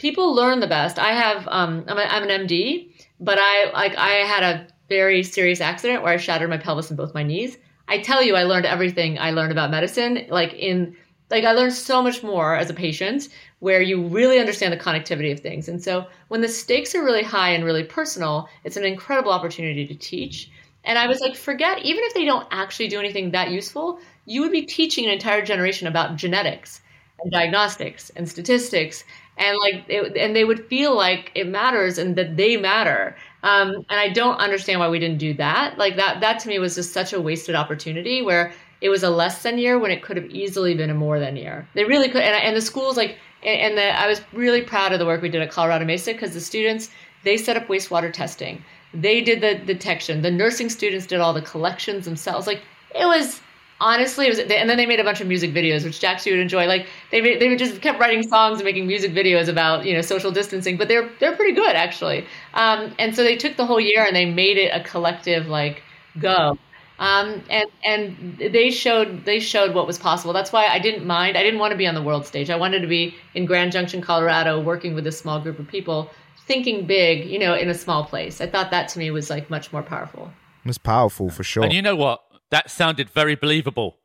people learn the best. I have um, I'm, a, I'm an MD, but I like I had a very serious accident where I shattered my pelvis and both my knees. I tell you, I learned everything I learned about medicine, like in like I learned so much more as a patient where you really understand the connectivity of things. And so when the stakes are really high and really personal, it's an incredible opportunity to teach. And I was like, forget, even if they don't actually do anything that useful, you would be teaching an entire generation about genetics and diagnostics and statistics. And like, it, and they would feel like it matters and that they matter. Um, and I don't understand why we didn't do that. Like that, that to me was just such a wasted opportunity where it was a less than year when it could have easily been a more than year. They really could, and, and the schools like, and, and the, I was really proud of the work we did at Colorado Mesa because the students they set up wastewater testing, they did the detection, the nursing students did all the collections themselves. Like it was honestly, it was, and then they made a bunch of music videos, which Jax would enjoy. Like they they just kept writing songs and making music videos about you know social distancing, but they're they're pretty good actually. Um, and so they took the whole year and they made it a collective like go. Um, and and they showed they showed what was possible. That's why I didn't mind. I didn't want to be on the world stage. I wanted to be in Grand Junction, Colorado, working with a small group of people, thinking big, you know, in a small place. I thought that to me was like much more powerful. It was powerful for sure. And you know what? That sounded very believable.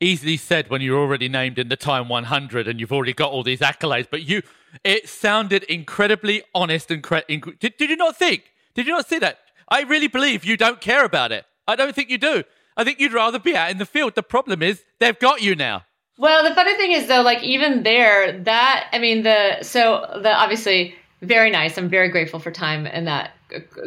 Easily said when you're already named in the Time 100 and you've already got all these accolades, but you, it sounded incredibly honest and cre- inc- did, did you not think? Did you not see that? I really believe you don't care about it. I don't think you do. I think you'd rather be out in the field. The problem is they've got you now. Well, the funny thing is though, like even there, that I mean the so the obviously very nice. I'm very grateful for time and that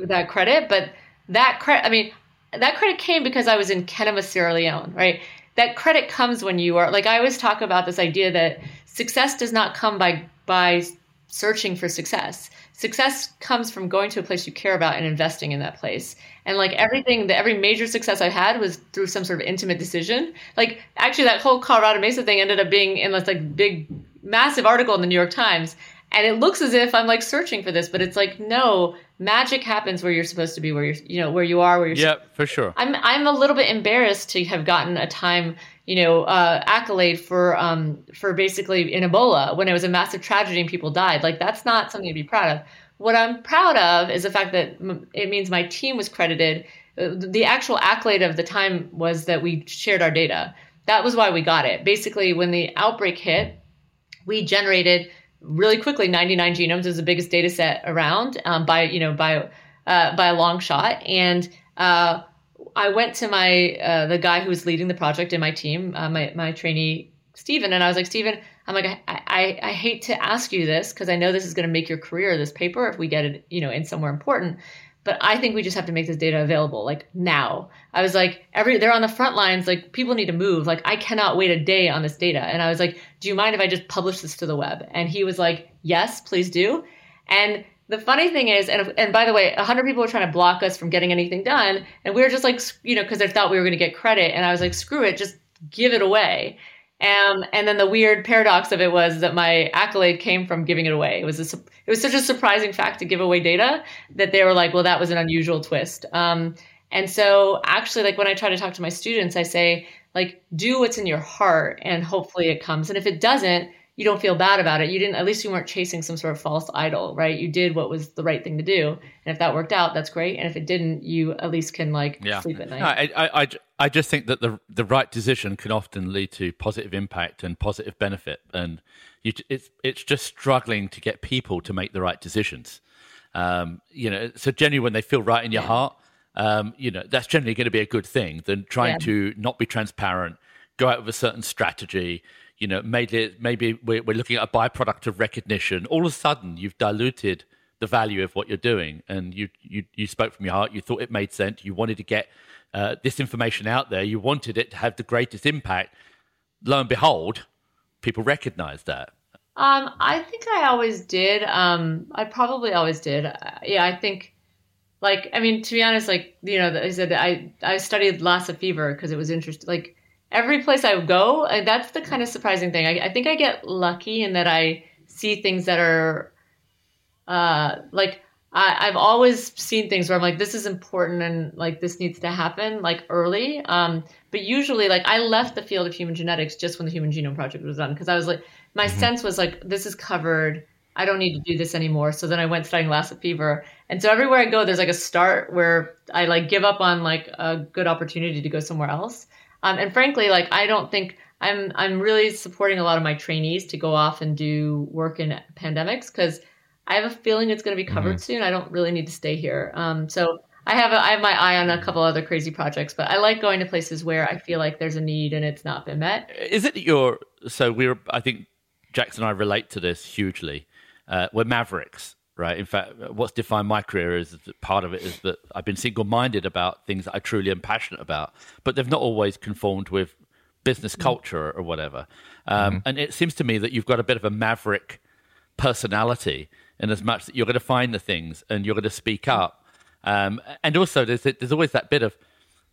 that credit, but that credit. I mean, that credit came because I was in Kenema, Sierra Leone, right? That credit comes when you are like I always talk about this idea that success does not come by by searching for success success comes from going to a place you care about and investing in that place. And like everything, the, every major success I had was through some sort of intimate decision. Like actually, that whole Colorado Mesa thing ended up being in this like big, massive article in the New York Times. And it looks as if I'm like searching for this, but it's like no, magic happens where you're supposed to be, where you're, you know, where you are, where you're. Yeah, for sure. I'm I'm a little bit embarrassed to have gotten a time you know, uh, accolade for um, for basically in Ebola when it was a massive tragedy and people died. Like that's not something to be proud of. What I'm proud of is the fact that it means my team was credited. Uh, the actual accolade of the time was that we shared our data. That was why we got it. Basically, when the outbreak hit, we generated really quickly 99 genomes. is the biggest data set around um, by you know by uh, by a long shot, and uh, I went to my uh, the guy who was leading the project in my team, uh, my my trainee Stephen, and I was like, Stephen, I'm like, I, I, I hate to ask you this because I know this is going to make your career, this paper, if we get it, you know, in somewhere important. But I think we just have to make this data available, like now. I was like, every they're on the front lines, like people need to move. Like I cannot wait a day on this data. And I was like, do you mind if I just publish this to the web? And he was like, yes, please do. And the funny thing is, and and by the way, hundred people were trying to block us from getting anything done, and we were just like, you know, because they thought we were going to get credit, and I was like, screw it, just give it away. Um, and then the weird paradox of it was that my accolade came from giving it away. It was a, it was such a surprising fact to give away data that they were like, well, that was an unusual twist. Um, and so actually, like when I try to talk to my students, I say like, do what's in your heart, and hopefully it comes. And if it doesn't, you don't feel bad about it. You didn't, at least you weren't chasing some sort of false idol, right? You did what was the right thing to do. And if that worked out, that's great. And if it didn't, you at least can like yeah. sleep at night. I, I, I, I just think that the, the right decision can often lead to positive impact and positive benefit. And you, it's, it's just struggling to get people to make the right decisions. Um, you know, so generally when they feel right in your yeah. heart, um, you know, that's generally going to be a good thing than trying yeah. to not be transparent, go out with a certain strategy, you know, maybe maybe we're, we're looking at a byproduct of recognition. All of a sudden, you've diluted the value of what you're doing, and you you you spoke from your heart. You thought it made sense. You wanted to get uh, this information out there. You wanted it to have the greatest impact. Lo and behold, people recognize that. Um, I think I always did. Um, I probably always did. Uh, yeah, I think, like, I mean, to be honest, like, you know, I said I I studied Lassa fever because it was interesting. Like, every place I go, uh, that's the kind of surprising thing. I, I think I get lucky in that I see things that are uh, like I, have always seen things where I'm like, this is important and like this needs to happen like early. Um, but usually, like I left the field of human genetics just when the Human Genome Project was done because I was like, my mm-hmm. sense was like, this is covered. I don't need to do this anymore. So then I went studying Lassa fever, and so everywhere I go, there's like a start where I like give up on like a good opportunity to go somewhere else. Um, and frankly, like I don't think I'm I'm really supporting a lot of my trainees to go off and do work in pandemics because I have a feeling it's going to be covered mm-hmm. soon. I don't really need to stay here. Um, so I have a, I have my eye on a couple other crazy projects, but I like going to places where I feel like there's a need and it's not been met. Is it your so we're I think Jackson and I relate to this hugely. Uh, we're mavericks, right? In fact, what's defined my career is part of it is that I've been single-minded about things that I truly am passionate about, but they've not always conformed with business mm. culture or whatever. Um, mm-hmm. And it seems to me that you've got a bit of a maverick personality in as much that you're going to find the things and you're going to speak mm. up. Um, and also, there's there's always that bit of,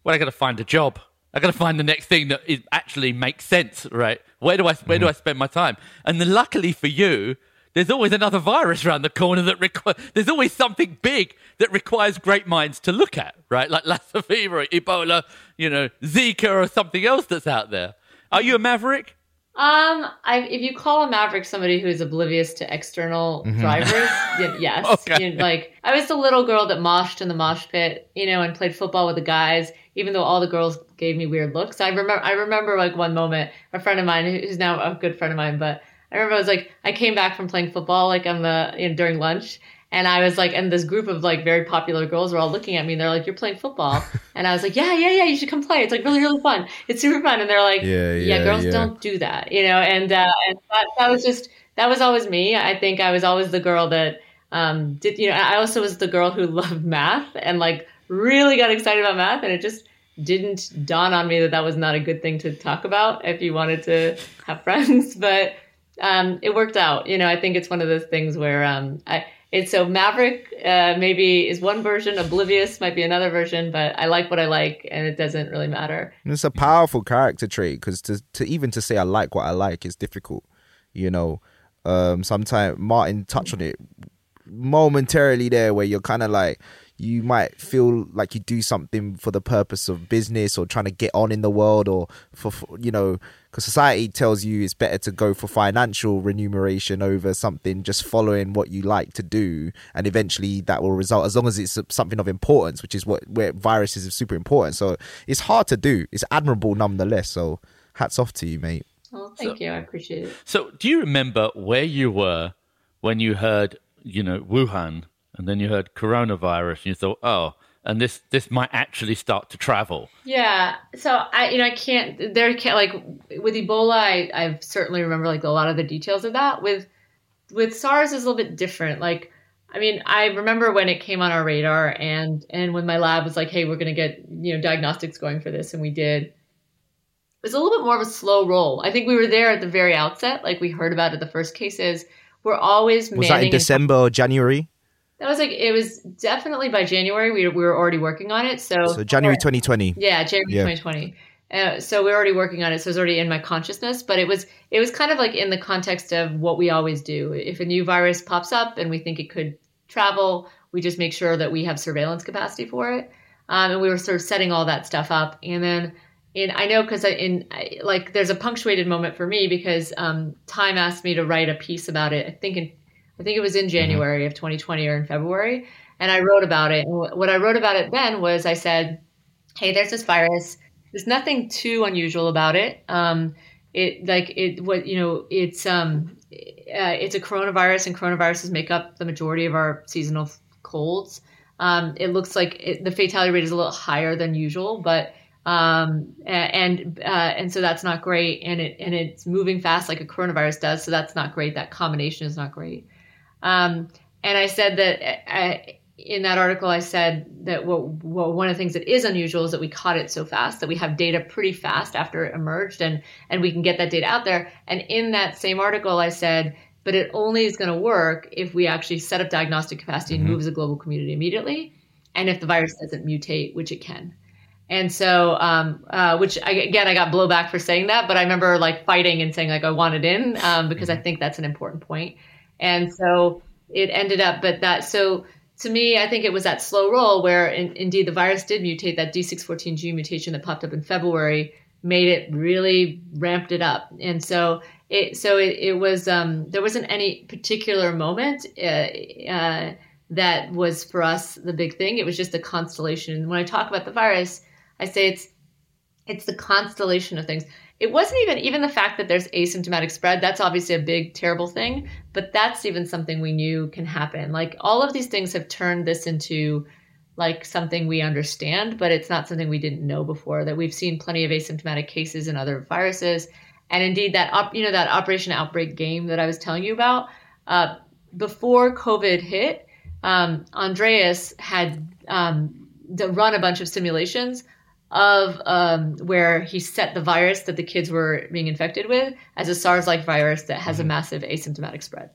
well, I got to find a job. I got to find the next thing that is, actually makes sense, right? Where do I where mm-hmm. do I spend my time? And then, luckily for you, there's always another virus around the corner that requires. There's always something big that requires great minds to look at, right? Like Lassa fever, Ebola, you know, Zika, or something else that's out there. Are you a maverick? Um, I, if you call a maverick somebody who is oblivious to external mm-hmm. drivers, yes. Okay. You know, like I was the little girl that moshed in the mosh pit, you know, and played football with the guys, even though all the girls gave me weird looks. I remember, I remember like one moment, a friend of mine who's now a good friend of mine, but I remember I was like, I came back from playing football like on the you know, during lunch, and I was like, and this group of like very popular girls were all looking at me and they're like, You're playing football. And I was like, Yeah, yeah, yeah, you should come play. It's like really, really fun. It's super fun. And they're like, Yeah, yeah, yeah girls yeah. don't do that, you know, and uh, and that, that was just that was always me. I think I was always the girl that um did you know, I also was the girl who loved math and like really got excited about math and it just didn't dawn on me that that was not a good thing to talk about if you wanted to have friends. But um, it worked out. You know, I think it's one of those things where um, I, it's so Maverick uh, maybe is one version, Oblivious might be another version, but I like what I like, and it doesn't really matter. it's a powerful character trait because to, to even to say I like what I like is difficult. You know, um, sometimes Martin touched on it momentarily there, where you're kind of like you might feel like you do something for the purpose of business or trying to get on in the world or for, for you know because society tells you it's better to go for financial remuneration over something just following what you like to do and eventually that will result as long as it's something of importance which is what where viruses are super important. So it's hard to do. It's admirable nonetheless. So hats off to you mate. Oh thank so, you. I appreciate it. So do you remember where you were when you heard you know wuhan and then you heard coronavirus and you thought oh and this this might actually start to travel. Yeah. So I you know I can't there can't like with Ebola I I certainly remember like a lot of the details of that. With with SARS is a little bit different. Like I mean I remember when it came on our radar and and when my lab was like hey we're gonna get you know diagnostics going for this and we did. It was a little bit more of a slow roll. I think we were there at the very outset. Like we heard about it the first cases. We're always was that in December or January? That was like it was definitely by January we, we were already working on it. So so January 2020. Yeah, January yeah. 2020. Uh, so we are already working on it. So it's already in my consciousness. But it was it was kind of like in the context of what we always do. If a new virus pops up and we think it could travel, we just make sure that we have surveillance capacity for it. Um, and we were sort of setting all that stuff up. And then in I know because in like there's a punctuated moment for me because um, Time asked me to write a piece about it. I think in I think it was in mm-hmm. January mm-hmm. of 2020 or in February. And I wrote about it. And what I wrote about it then was I said, hey, there's this virus. There's nothing too unusual about it. Um, it like it what you know it's um uh, it's a coronavirus and coronaviruses make up the majority of our seasonal colds. Um, it looks like it, the fatality rate is a little higher than usual, but um, and uh, and so that's not great. And it and it's moving fast like a coronavirus does, so that's not great. That combination is not great. Um, and I said that I, uh, in that article, I said that what, what, one of the things that is unusual is that we caught it so fast that we have data pretty fast after it emerged, and and we can get that data out there. And in that same article, I said, but it only is going to work if we actually set up diagnostic capacity mm-hmm. and move as a global community immediately, and if the virus doesn't mutate, which it can. And so, um, uh, which I, again, I got blowback for saying that, but I remember like fighting and saying like I wanted in um, because I mm-hmm. think that's an important point. And so it ended up, but that so to me, I think it was that slow roll where in, indeed the virus did mutate. That D614G mutation that popped up in February made it really ramped it up, and so it so it, it was um, there wasn't any particular moment. Uh, uh, that was for us the big thing. It was just a constellation. And when I talk about the virus, I say it's it's the constellation of things. It wasn't even even the fact that there's asymptomatic spread. That's obviously a big terrible thing, but that's even something we knew can happen. Like all of these things have turned this into like something we understand, but it's not something we didn't know before. That we've seen plenty of asymptomatic cases in other viruses, and indeed that op, you know that Operation Outbreak game that I was telling you about uh, before COVID hit. Um, Andreas had um, run a bunch of simulations of um, where he set the virus that the kids were being infected with as a SARS-like virus that has mm-hmm. a massive asymptomatic spread.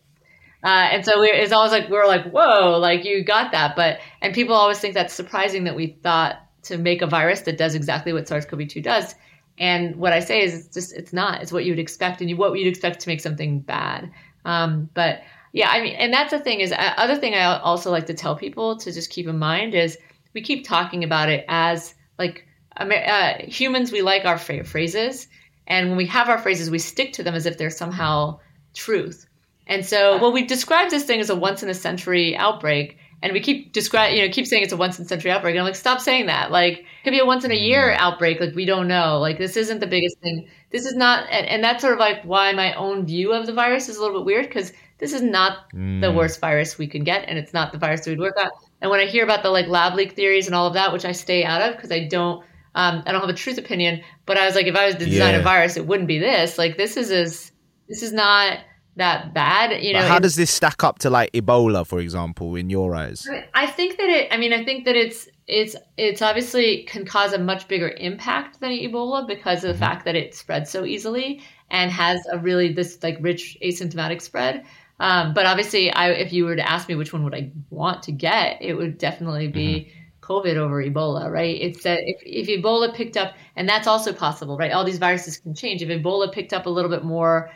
Uh, and so we, it's always like we're like, whoa, like you got that, but and people always think that's surprising that we thought to make a virus that does exactly what SARS-CoV-2 does. And what I say is, it's just it's not. It's what you'd expect, and you, what you'd expect to make something bad. Um, but yeah, I mean, and that's the thing is, uh, other thing I also like to tell people to just keep in mind is we keep talking about it as like uh, humans, we like our phrases. And when we have our phrases, we stick to them as if they're somehow truth. And so, well, we describe this thing as a once in a century outbreak, and we keep describe, you know, keep saying it's a once in a century outbreak. And I'm like, stop saying that. Like, it could be a once in a year mm. outbreak. Like, we don't know. Like, this isn't the biggest thing. This is not, and, and that's sort of like why my own view of the virus is a little bit weird because this is not mm. the worst virus we can get, and it's not the virus we'd work on. And when I hear about the like lab leak theories and all of that, which I stay out of because I don't um, I don't have a truth opinion, but I was like, if I was to design yeah. a virus, it wouldn't be this. Like, this is as this is not that bad. You know, but how does this stack up to like Ebola, for example, in your eyes? I think that it. I mean, I think that it's it's it's obviously can cause a much bigger impact than Ebola because of the mm-hmm. fact that it spreads so easily and has a really this like rich asymptomatic spread. Um, but obviously, I if you were to ask me which one would I want to get, it would definitely be. Mm-hmm COVID over Ebola, right? It's that if, if Ebola picked up, and that's also possible, right? All these viruses can change. If Ebola picked up a little bit more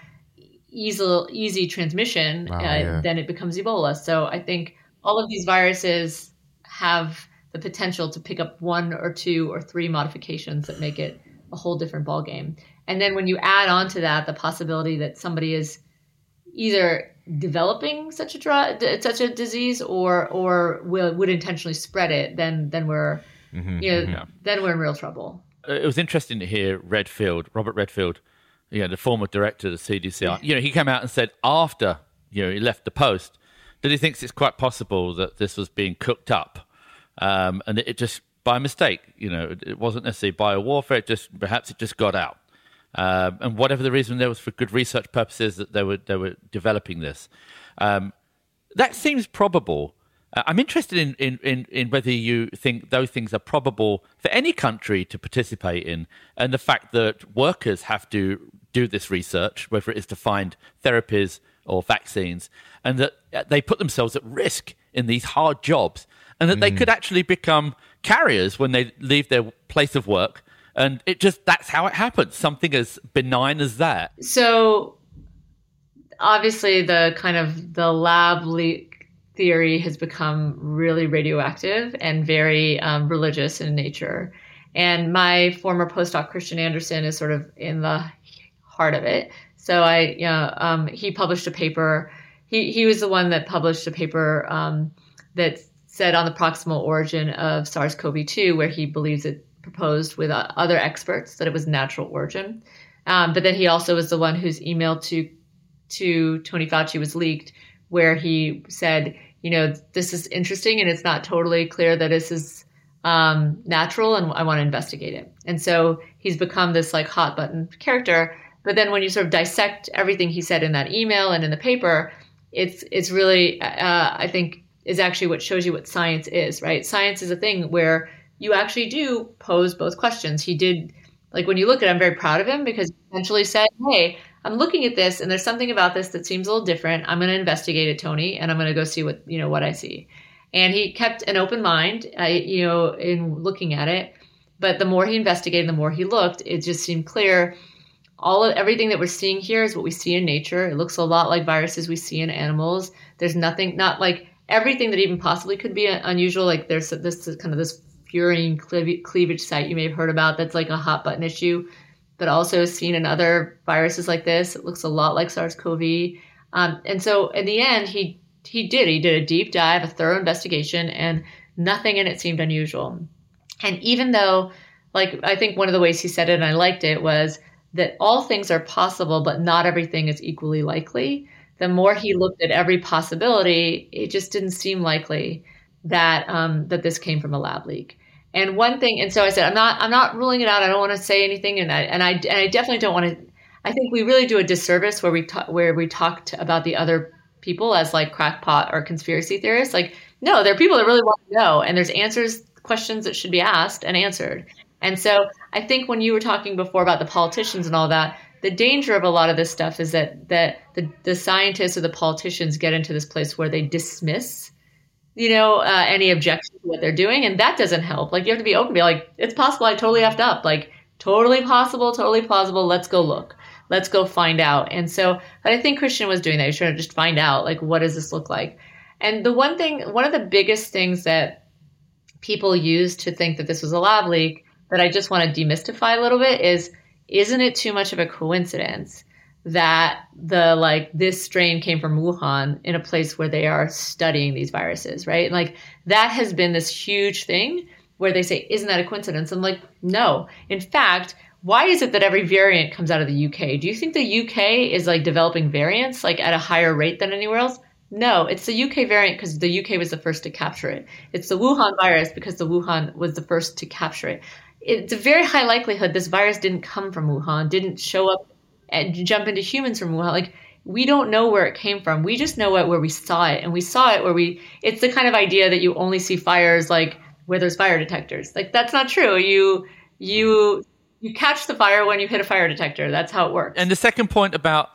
easy, easy transmission, uh, yeah. then it becomes Ebola. So I think all of these viruses have the potential to pick up one or two or three modifications that make it a whole different ballgame. And then when you add on to that the possibility that somebody is either developing such a drug, such a disease, or or will, would intentionally spread it, then then we're mm-hmm, you know yeah. Mm-hmm. then we're in real trouble. Uh, it was interesting to hear Redfield, Robert Redfield, you know, the former director of the CDC. Yeah. You know, he came out and said after you know he left the post that he thinks it's quite possible that this was being cooked up, um, and it, it just by mistake. You know, it wasn't necessarily bio warfare. It just perhaps it just got out. Um, and whatever the reason there was for good research purposes that they were they were developing this. Um, that seems probable. Uh, I'm interested in, in, in, in, whether you think those things are probable for any country to participate in, and the fact that workers have to do this research, whether it is to find therapies or vaccines, and that uh, they put themselves at risk in these hard jobs, and that mm. they could actually become carriers when they leave their place of work and it just that's how it happens. Something as benign as that. So obviously the kind of the lab leak theory has become really radioactive and very um, religious in nature. And my former postdoc Kristian Andersen is sort of in the heart of it. So i you know, um, he published a paper. He, he was the one that published a paper um, that said on the proximal origin of SARS-CoV-2, where he believes it proposed with uh, other experts that it was natural origin. Um, but then he also was the one whose email to to Tony Fauci was leaked, where he said, you know, this is interesting and it's not totally clear that this is um, natural, and I want to investigate it. And so he's become this like hot button character. But then when you sort of dissect everything he said in that email and in the paper, it's it's really uh, I think is actually what shows you what science is, right? Science is a thing where you actually do pose both questions. He did, like when you look at it, I'm very proud of him because he essentially said, Hey, I'm looking at this and there's something about this that seems a little different. I'm going to investigate it, Tony, and I'm going to go see what, you know, what I see. And he kept an open mind, uh, you know, in looking at it. But the more he investigated, the more he looked, it just seemed clear. All of everything that we're seeing here is what we see in nature. It looks a lot like viruses we see in animals. There's nothing, not like everything that even possibly could be unusual. Like there's this kind of this furin cleavage site you may have heard about that's like a hot button issue, but also seen in other viruses like this. It looks a lot like SARS-CoV. Um, and so in the end, he he did. He did a deep dive, a thorough investigation, and nothing in it seemed unusual. And even though, like, I think one of the ways he said it, and I liked it, was that all things are possible, but not everything is equally likely. The more he looked at every possibility, it just didn't seem likely that um, that this came from a lab leak. And one thing, and so I said, I'm not, I'm not ruling it out. I don't want to say anything, and I, and I, and I definitely don't want to. I think we really do a disservice where we talk, where we talked about the other people as like crackpot or conspiracy theorists. Like, no, there are people that really want to know, and there's answers, questions that should be asked and answered. And so I think when you were talking before about the politicians and all that, the danger of a lot of this stuff is that that the, the scientists or the politicians get into this place where they dismiss you know uh, any objection to what they're doing and that doesn't help like you have to be open be like it's possible i totally effed up like totally possible totally plausible let's go look let's go find out. And so, I think Kristian was doing that. He's trying to just find out, like, what does this look like? And the one thing, one of the biggest things that people use to think that this was a lab leak that I just want to demystify a little bit is, isn't it too much of a coincidence that the like this strain came from Wuhan in a place where they are studying these viruses, right? And like that has been this huge thing where they say, isn't that a coincidence? I'm like, no. In fact, why is it that every variant comes out of the UK? Do you think the UK is like developing variants like at a higher rate than anywhere else? No, it's the UK variant because the UK was the first to capture it. It's the Wuhan virus because the Wuhan was the first to capture it. It's a very high likelihood this virus didn't come from Wuhan, didn't show up and jump into humans from Wuhan. Like we don't know where it came from. We just know it where we saw it, and we saw it where we. It's the kind of idea that you only see fires like where there's fire detectors. Like that's not true. You you you catch the fire when you hit a fire detector. That's how it works. And the second point about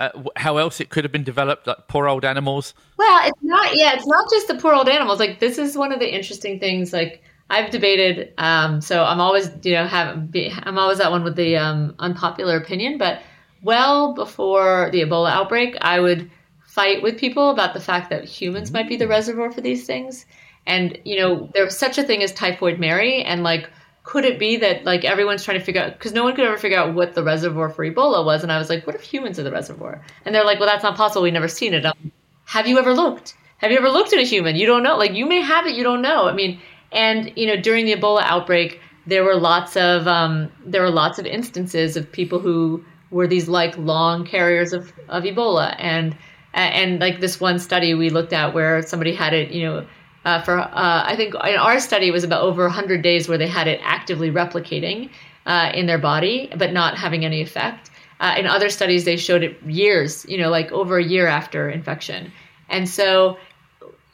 uh, how else it could have been developed, like poor old animals. Well, it's not. Yeah, it's not just the poor old animals. Like this is one of the interesting things. Like I've debated. Um, so I'm always, you know, have be, I'm always that one with the um, unpopular opinion. But well before the Ebola outbreak, I would fight with people about the fact that humans might be the reservoir for these things. And you know, there was such a thing as typhoid Mary, and like could it be that like everyone's trying to figure out because no one could ever figure out what the reservoir for Ebola was, and I was like, what if humans are the reservoir? And they're like, well, that's not possible. We've never seen it. Um, have you ever looked? Have you ever looked at a human? You don't know. Like you may have it, you don't know. I mean, and you know, during the Ebola outbreak, there were lots of um, there were lots of instances of people who were these like long carriers of of Ebola, and and like this one study we looked at where somebody had it, you know uh, for uh, I think in our study it was about over 100 days where they had it actively replicating uh, in their body but not having any effect. Uh, in other studies they showed it years, you know, like over a year after infection. And so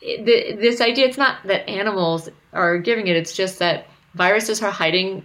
the, this idea it's not that animals are giving it, it's just that viruses are hiding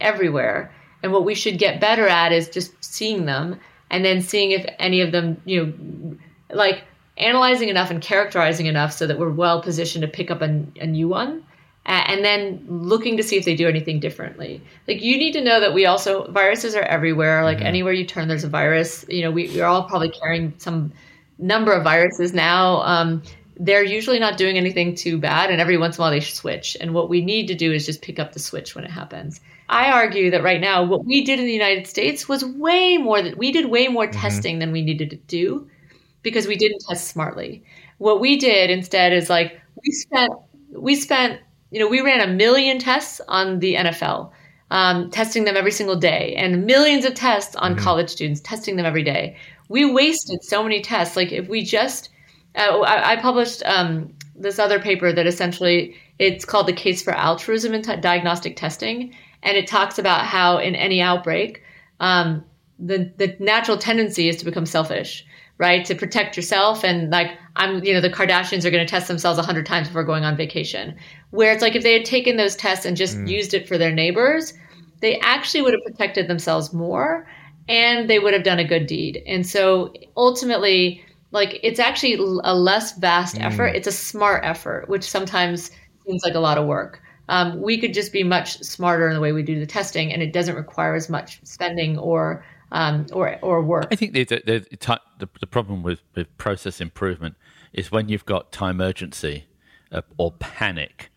everywhere. And what we should get better at is just seeing them and then seeing if any of them, you know, like analyzing enough and characterizing enough so that we're well positioned to pick up a, a new one and then looking to see if they do anything differently. Like you need to know that we also viruses are everywhere. Like mm-hmm. anywhere you turn, there's a virus. You know, we, we're all probably carrying some number of viruses now. Um, they're usually not doing anything too bad, and every once in a while they switch. And what we need to do is just pick up the switch when it happens. I argue that right now, what we did in the United States was way more that we did way more mm-hmm. testing than we needed to do because we didn't test smartly. What we did instead is like we spent we spent you know we ran a million tests on the NFL, um, testing them every single day, and millions of tests on mm-hmm. college students, testing them every day. We wasted so many tests. Like if we just, uh, I, I, published um, this other paper that essentially it's called the case for altruism in t- diagnostic testing, and it talks about how in any outbreak, um, the the natural tendency is to become selfish right? To protect yourself. And like, I'm, you know, the Kardashians are going to test themselves a hundred times before going on vacation. Where it's like if they had taken those tests and just mm. used it for their neighbors, they actually would have protected themselves more and they would have done a good deed. And so ultimately, like, it's actually a less vast mm. effort. It's a smart effort, which sometimes seems like a lot of work. Um, we could just be much smarter in the way we do the testing, and it doesn't require as much spending or um, or or work. I think the the, the, the problem with, with process improvement is when you've got time urgency uh, or panic.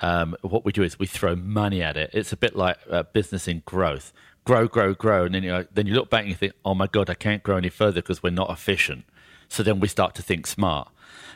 Um, what we do is we throw money at it. It's a bit like uh, business in growth grow, grow, grow, and then you then you look back and you think, oh my god, I can't grow any further because we're not efficient. So then we start to think smart.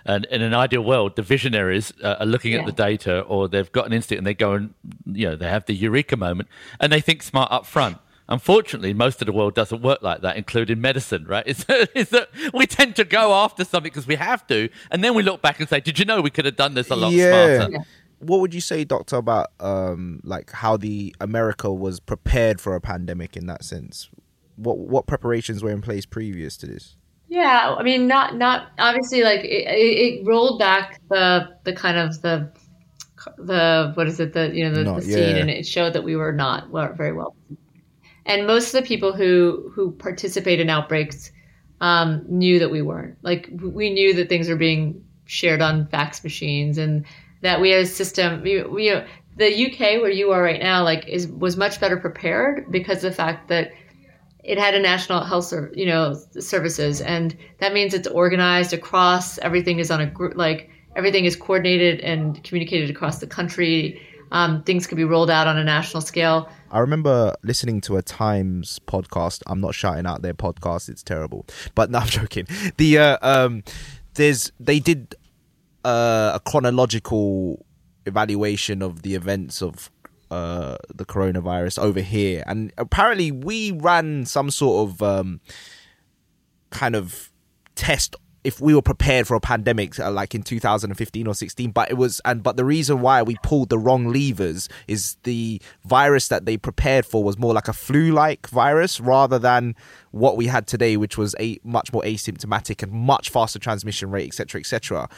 And in an ideal world, the visionaries uh, are looking yeah. at the data, or they've got an instinct, and they go and you know they have the eureka moment, and they think smart up front. Unfortunately, most of the world doesn't work like that, including medicine, right? It's, it's that we tend to go after something because we have to, and then we look back and say, "Did you know we could have done this a lot yeah. smarter?" Yeah what would you say, Doctor, about um, like how the America was prepared for a pandemic in that sense? What what preparations were in place previous to this? Yeah, I mean, not not obviously like it, it rolled back the the kind of the the what is it the you know the, not, the scene yeah. and it showed that we were not very well. And most of the people who who participate in outbreaks um, knew that we weren't. Like we knew that things were being shared on fax machines and that we had a system. We, we, you know, the UK where you are right now, like, is was much better prepared because of the fact that it had a national health, you know, services, and that means it's organized across. Everything is on a group, like everything is coordinated and communicated across the country. Um, things could be rolled out on a national scale. I remember listening to a Times podcast. I'm not shouting out their podcast; it's terrible. But no, I'm joking. The uh, um, there's they did uh, a chronological evaluation of the events of uh, the coronavirus over here, and apparently we ran some sort of um, kind of test if we were prepared for a pandemic uh, like in 2015 or 16 but it was and but the reason why we pulled the wrong levers is the virus that they prepared for was more like a flu like virus rather than what we had today which was a much more asymptomatic and much faster transmission rate etc etc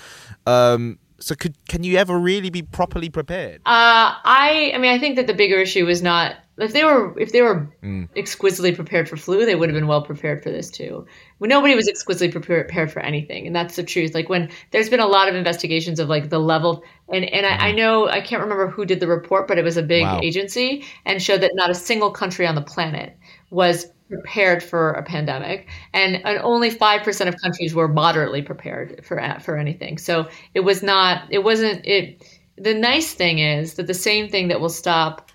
um, so could can you ever really be properly prepared uh, i i mean i think that the bigger issue is not if they were if they were mm. exquisitely prepared for flu, they would have been well prepared for this too. When nobody was exquisitely prepared for anything, and that's the truth. Like when there's been a lot of investigations of like the level, and and I, I mm-hmm. know I can't remember who did the report, but it was a big wow. agency and showed that not a single country on the planet was prepared for a pandemic, and, and only five percent of countries were moderately prepared for for anything. So it was not. It wasn't. It. The nice thing is that the same thing that will stop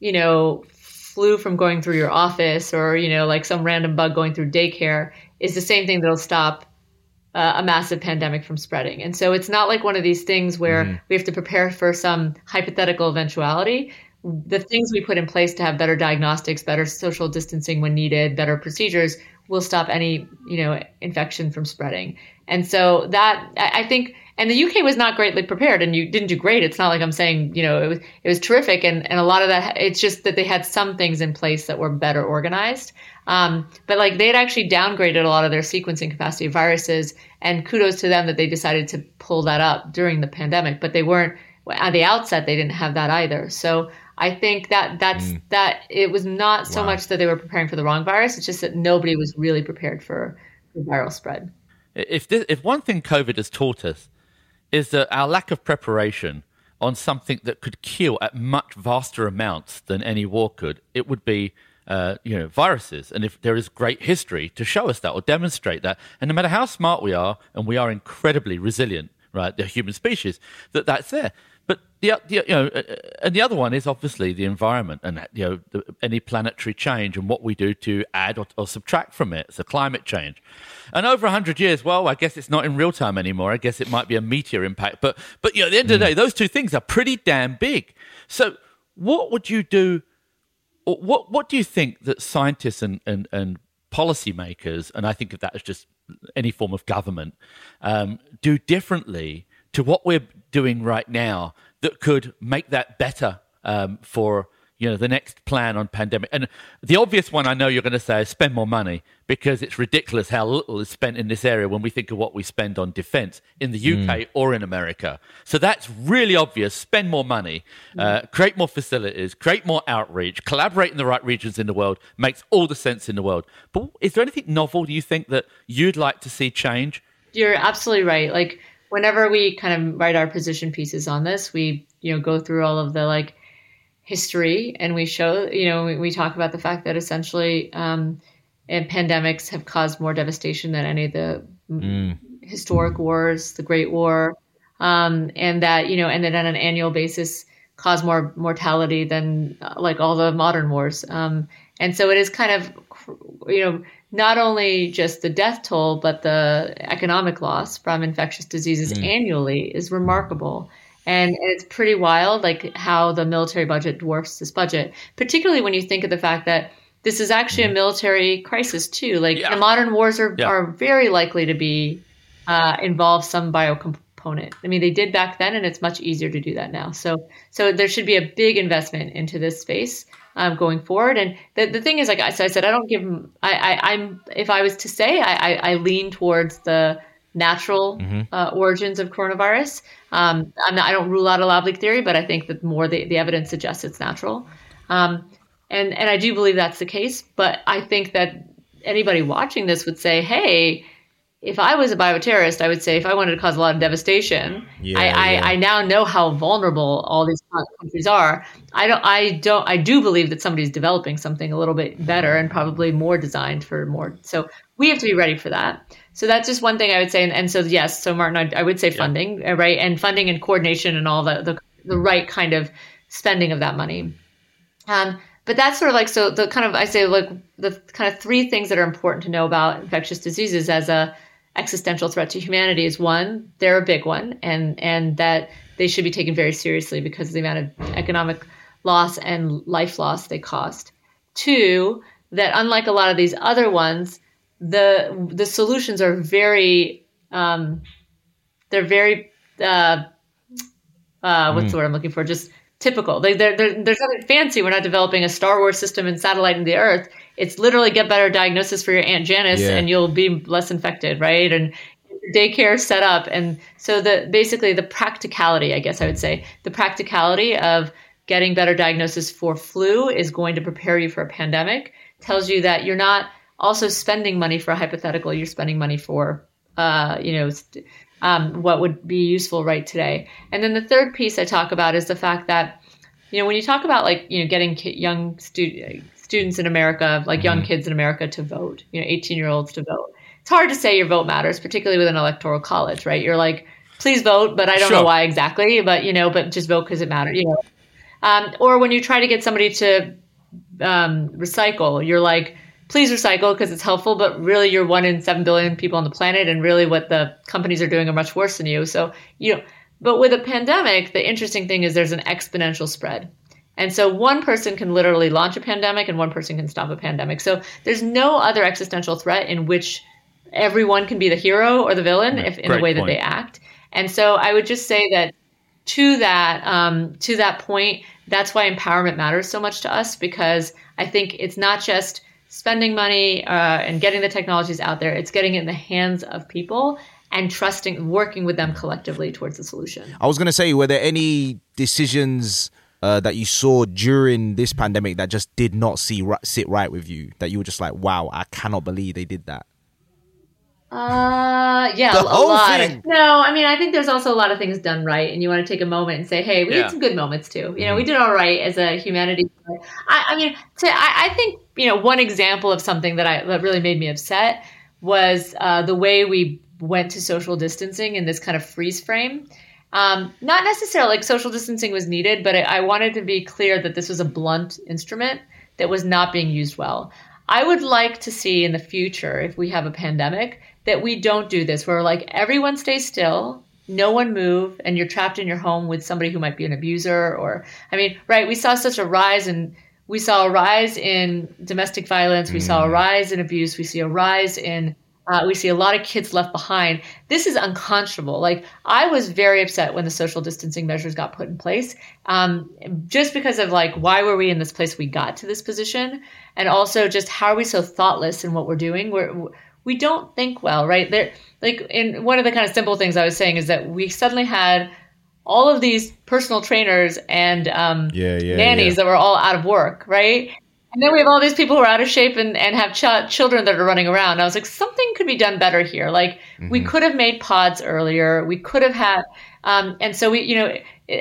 you know, flu from going through your office or, you know, like some random bug going through daycare is the same thing that'll stop uh, a massive pandemic from spreading. And so it's not like one of these things where mm. we have to prepare for some hypothetical eventuality. The things we put in place to have better diagnostics, better social distancing when needed, better procedures will stop any, you know, infection from spreading. And so that I think and the UK was not greatly prepared and you didn't do great. It's not like I'm saying, you know, it was it was terrific and, and a lot of that it's just that they had some things in place that were better organized. Um, but like they had actually downgraded a lot of their sequencing capacity of viruses and kudos to them that they decided to pull that up during the pandemic, but they weren't at the outset they didn't have that either. So I think that that's mm. that it was not so wow. much that they were preparing for the wrong virus, it's just that nobody was really prepared for, for viral spread. If this, if one thing COVID has taught us is that our lack of preparation on something that could kill at much vaster amounts than any war could, it would be uh, you know viruses. And if there is great history to show us that or demonstrate that, and no matter how smart we are, and we are incredibly resilient, right, the human species, that that's there. The, the you know, uh, uh, and the other one is obviously the environment and you know the, any planetary change and what we do to add or, or subtract from it. So climate change, and over hundred years, well, I guess it's not in real time anymore. I guess it might be a meteor impact, but but you know, at the end mm. of the hmm. day, those two things are pretty damn big. So what would you do? What what do you think that scientists and and, and policymakers, and I think of that as just any form of government, um, do differently to what we're doing right now that could make that better um, for you know the next plan on pandemic. And the obvious one i know you're going to say is spend more money because it's ridiculous how little is spent in this area when we think of what we spend on defense in the uk mm. or in america. So that's really obvious. Spend more money uh, create more facilities create more outreach collaborate in the right regions in the world makes all the sense in the world. But is there anything novel do you think that you'd like to see change? You're absolutely right. Like whenever we kind of write our position pieces on this, we you know go through all of the like history and we show you know we, we talk about the fact that essentially um, and pandemics have caused more devastation than any of the mm. historic wars, the Great War, um, and that you know, and then on an annual basis cause more mortality than uh, like all the modern wars. Um, and so it is kind of you know not only just the death toll, but the economic loss from infectious diseases mm. annually is remarkable. And, and it's pretty wild, like how the military budget dwarfs this budget, particularly when you think of the fact that this is actually a mm-hmm. military crisis too. Like yeah. the modern wars are, yeah. are very likely to be uh, involve some biocomponent. I mean, they did back then, and it's much easier to do that now. So, so there should be a big investment into this space um, going forward. And the, the thing is, like I said, I don't give. I, I am if I was to say, I, I, I lean towards the natural mm-hmm. uh, origins of coronavirus. Um, I'm not, I don't rule out a lab leak theory, but I think that more the, the evidence suggests it's natural. Um, and and I do believe that's the case. But I think that anybody watching this would say, hey. If I was a bioterrorist, I would say if I wanted to cause a lot of devastation, yeah, I, yeah. I, I now know how vulnerable all these countries are. I don't I don't I do believe that somebody's developing something a little bit better and probably more designed for more. So we have to be ready for that. So that's just one thing I would say. And, and so yes, so Martin, I, I would say funding, yeah. right, and funding and coordination and all the, the the right kind of spending of that money. Um, but that's sort of like so the kind of I say like the kind of three things that are important to know about infectious diseases as a existential threat to humanity is one, they're a big one, and and that they should be taken very seriously because of the amount of economic loss and life loss they cost. Two, that unlike a lot of these other ones, the the solutions are very um, they're very uh, uh, what's mm. the word I'm looking for? Just typical. They, they're, they're, there's nothing fancy. We're not developing a Star Wars system and satellite in the Earth. It's literally get better diagnosis for your Aunt Janice, yeah. and you'll be less infected, right? And daycare set up, and so the basically the practicality, I guess I would say, the practicality of getting better diagnosis for flu is going to prepare you for a pandemic. Tells you that you're not also spending money for a hypothetical. You're spending money for, uh, you know. Um, what would be useful right today. And then the third piece I talk about is the fact that, you know, when you talk about like, you know, getting young stu- students in America, like young mm-hmm. kids in America to vote, you know, 18 year olds to vote, it's hard to say your vote matters, particularly with an electoral college, right? You're like, please vote, but I don't sure. know why exactly, but, you know, but just vote because it matters, you know. Um, or when you try to get somebody to um, recycle, you're like, please recycle because it's helpful, but really you're one in seven billion people on the planet, and really what the companies are doing are much worse than you. So you know, but with a pandemic, the interesting thing is there's an exponential spread. And so one person can literally launch a pandemic and one person can stop a pandemic. So there's no other existential threat in which everyone can be the hero or the villain if in the way point. that they act. And so I would just say that to that um, to that point, that's why empowerment matters so much to us because I think it's not just spending money uh, and getting the technologies out there. It's getting it in the hands of people and trusting, working with them collectively towards the solution. I was going to say, were there any decisions uh, that you saw during this pandemic that just did not see right, sit right with you? That you were just like, wow, I cannot believe they did that. Uh, yeah, the a lot. Thing. No, I mean, I think there's also a lot of things done right, and you want to take a moment and say, "Hey, we yeah. had some good moments too." You know, mm-hmm. we did all right as a humanity. I, I mean, to, I, I, think you know one example of something that I that really made me upset was uh, the way we went to social distancing in this kind of freeze frame. Um, not necessarily like social distancing was needed, but I, I wanted to be clear that this was a blunt instrument that was not being used well. I would like to see in the future, if we have a pandemic, that we don't do this where like everyone stays still no one move and you're trapped in your home with somebody who might be an abuser or i mean right we saw such a rise in we saw a rise in domestic violence we mm. saw a mm. rise in abuse we see a rise in uh, we see a lot of kids left behind this is unconscionable like i was very upset when the social distancing measures got put in place um, just because of like why were we in this place we got to this position and also just how are we so thoughtless in what we're doing we're we don't think well, right? There, like, in one of the kind of simple things I was saying is that we suddenly had all of these personal trainers and um, yeah, yeah, nannies yeah. that were all out of work, right? And then we have all these people who are out of shape and, and have ch- children that are running around. I was like, something could be done better here. Like, mm-hmm. we could have made pods earlier. We could have had, um, and so we, you know,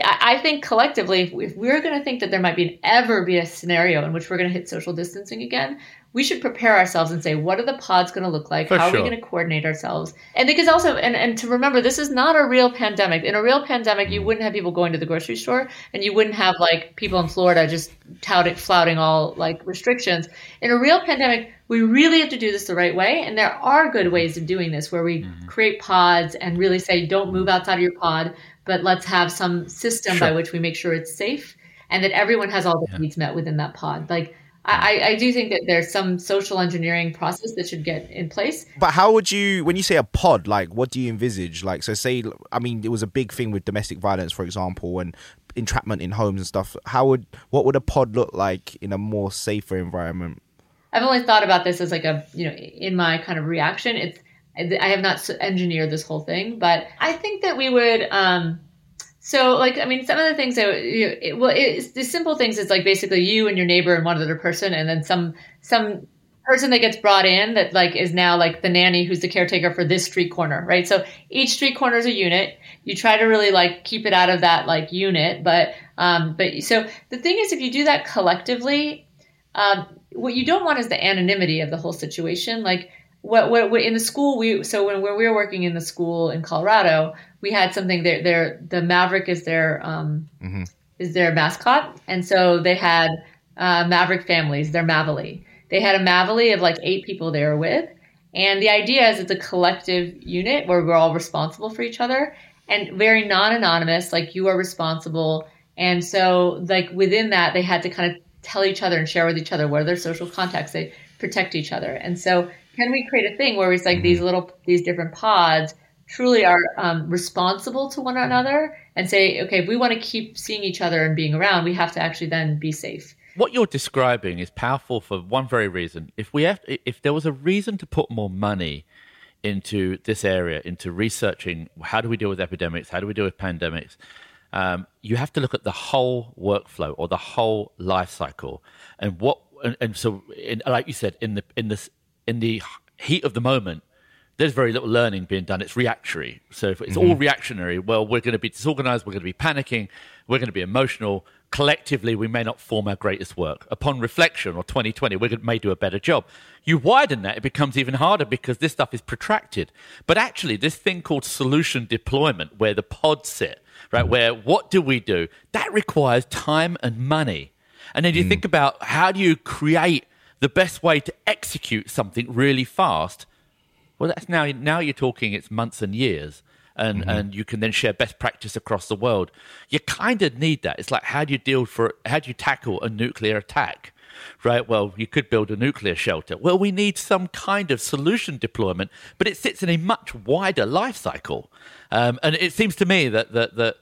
I think collectively, if we're going to think that there might be an, ever be a scenario in which we're going to hit social distancing again, we should prepare ourselves and say, what are the pods going to look like? For How sure. are we going to coordinate ourselves? And because also, and, and to remember, this is not a real pandemic. In a real pandemic, you mm. wouldn't have people going to the grocery store and you wouldn't have like people in Florida just touting, flouting all like restrictions. In a real pandemic, we really have to do this the right way. And there are good mm. ways of doing this where we mm-hmm. create pods and really say, don't move outside of your pod, but let's have some system by which we make sure it's safe and that everyone has all the needs met within that pod. Like, I, I do think that there's some social engineering process that should get in place. But how would you, when you say a pod, like what do you envisage? Like, so say, I mean, it was a big thing with domestic violence, for example, and entrapment in homes and stuff. How would, what would a pod look like in a more safer environment? I've only thought about this as like a, you know, in my kind of reaction. It's, I have not engineered this whole thing, but I think that we would, um, so like, I mean, some of the things that, you it, well, it's the simple things is like basically you and your neighbor and one other person, and then some, some person that gets brought in that like is now like the nanny who's the caretaker for this street corner, right? So each street corner is a unit. You try to really like keep it out of that like unit, but, um, but so the thing is, if you do that collectively, um, what you don't want is the anonymity of the whole situation. Like what, what, what in the school we so when, when we were working in the school in Colorado, we had something there. There, the Maverick is their um, is their mascot, and so they had uh, Maverick families. They're Mavily. They had a Mavily of like eight people they were with, and the idea is it's a collective unit where we're all responsible for each other and very non-anonymous. Like you are responsible, and so like within that they had to kind of tell each other and share with each other what are their social contacts. They protect each other, and so can we create a thing where it's like these little these different pods truly are um, responsible to one another and say, okay, if we want to keep seeing each other and being around, we have to actually then be safe. What you're describing is powerful for one very reason. If we have, if there was a reason to put more money into this area, into researching how do we deal with epidemics, how do we deal with pandemics, um, you have to look at the whole workflow or the whole life cycle, and what. And, and so, in, like you said, in the in this in the heat of the moment, there's very little learning being done. It's reactionary. So if it's all mm-hmm. reactionary, well, we're going to be disorganized, we're going to be panicking, we're going to be emotional. Collectively, we may not form our greatest work. Upon reflection or 2020, we may do a better job. You widen that, it becomes even harder because this stuff is protracted. But actually, this thing called solution deployment, where the pods sit, right, mm-hmm. where what do we do? That requires time and money. And then you mm. think about how do you create the best way to execute something really fast? Well, that's now now you're talking it's months and years, and and you can then share best practice across the world. You kind of need that. It's like how do you deal for how do you tackle a nuclear attack, right? Well, you could build a nuclear shelter. Well, we need some kind of solution deployment, but it sits in a much wider life cycle, um, and it seems to me that that that.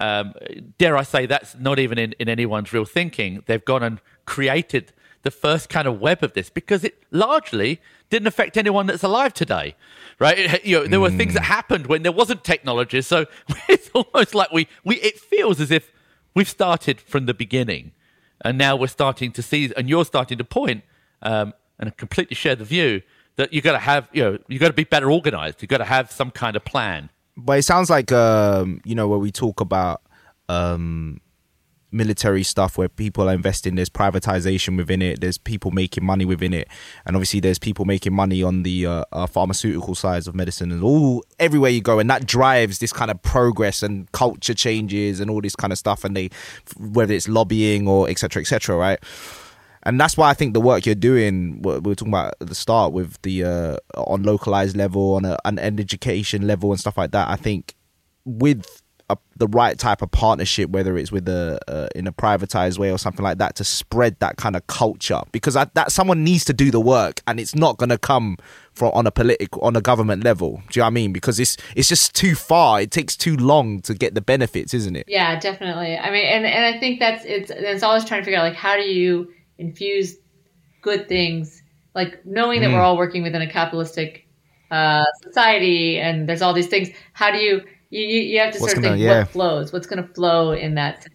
Um, dare I say that's not even in, in anyone's real thinking. They've gone and created the first kind of web of this because it largely didn't affect anyone that's alive today, right? It, you know, there were things that happened when there wasn't technology, so it's almost like we, we it feels as if we've started from the beginning, and now we're starting to see, and you're starting to point, um, and I completely share the view that you got to have, you know, you got to be better organized. You got to have some kind of plan. But it sounds like, um, you know, where we talk about um, military stuff where people are investing, there's privatization within it, there's people making money within it, and obviously there's people making money on the uh, uh, pharmaceutical sides of medicine and all everywhere you go, and that drives this kind of progress and culture changes and all this kind of stuff, and they whether it's lobbying or etc. etc. right? and that's why I think the work you're doing, we were talking about at the start with the uh, on localized level, on a, an education level, and stuff like that. I think with a, the right type of partnership, whether it's with a uh, in a privatized way or something like that, to spread that kind of culture, because I, that someone needs to do the work, and it's not going to come from on a political on a government level. Do you know what I mean? Because it's it's just too far. It takes too long to get the benefits, isn't it? Yeah, definitely. I mean, and, and I think that's it's it's always trying to figure out like how do you infuse good things, like knowing that we're all working within a capitalistic uh, society and there's all these things. How do you you, you you have to What's sort of gonna- think yeah. what flows, what's going to flow in that.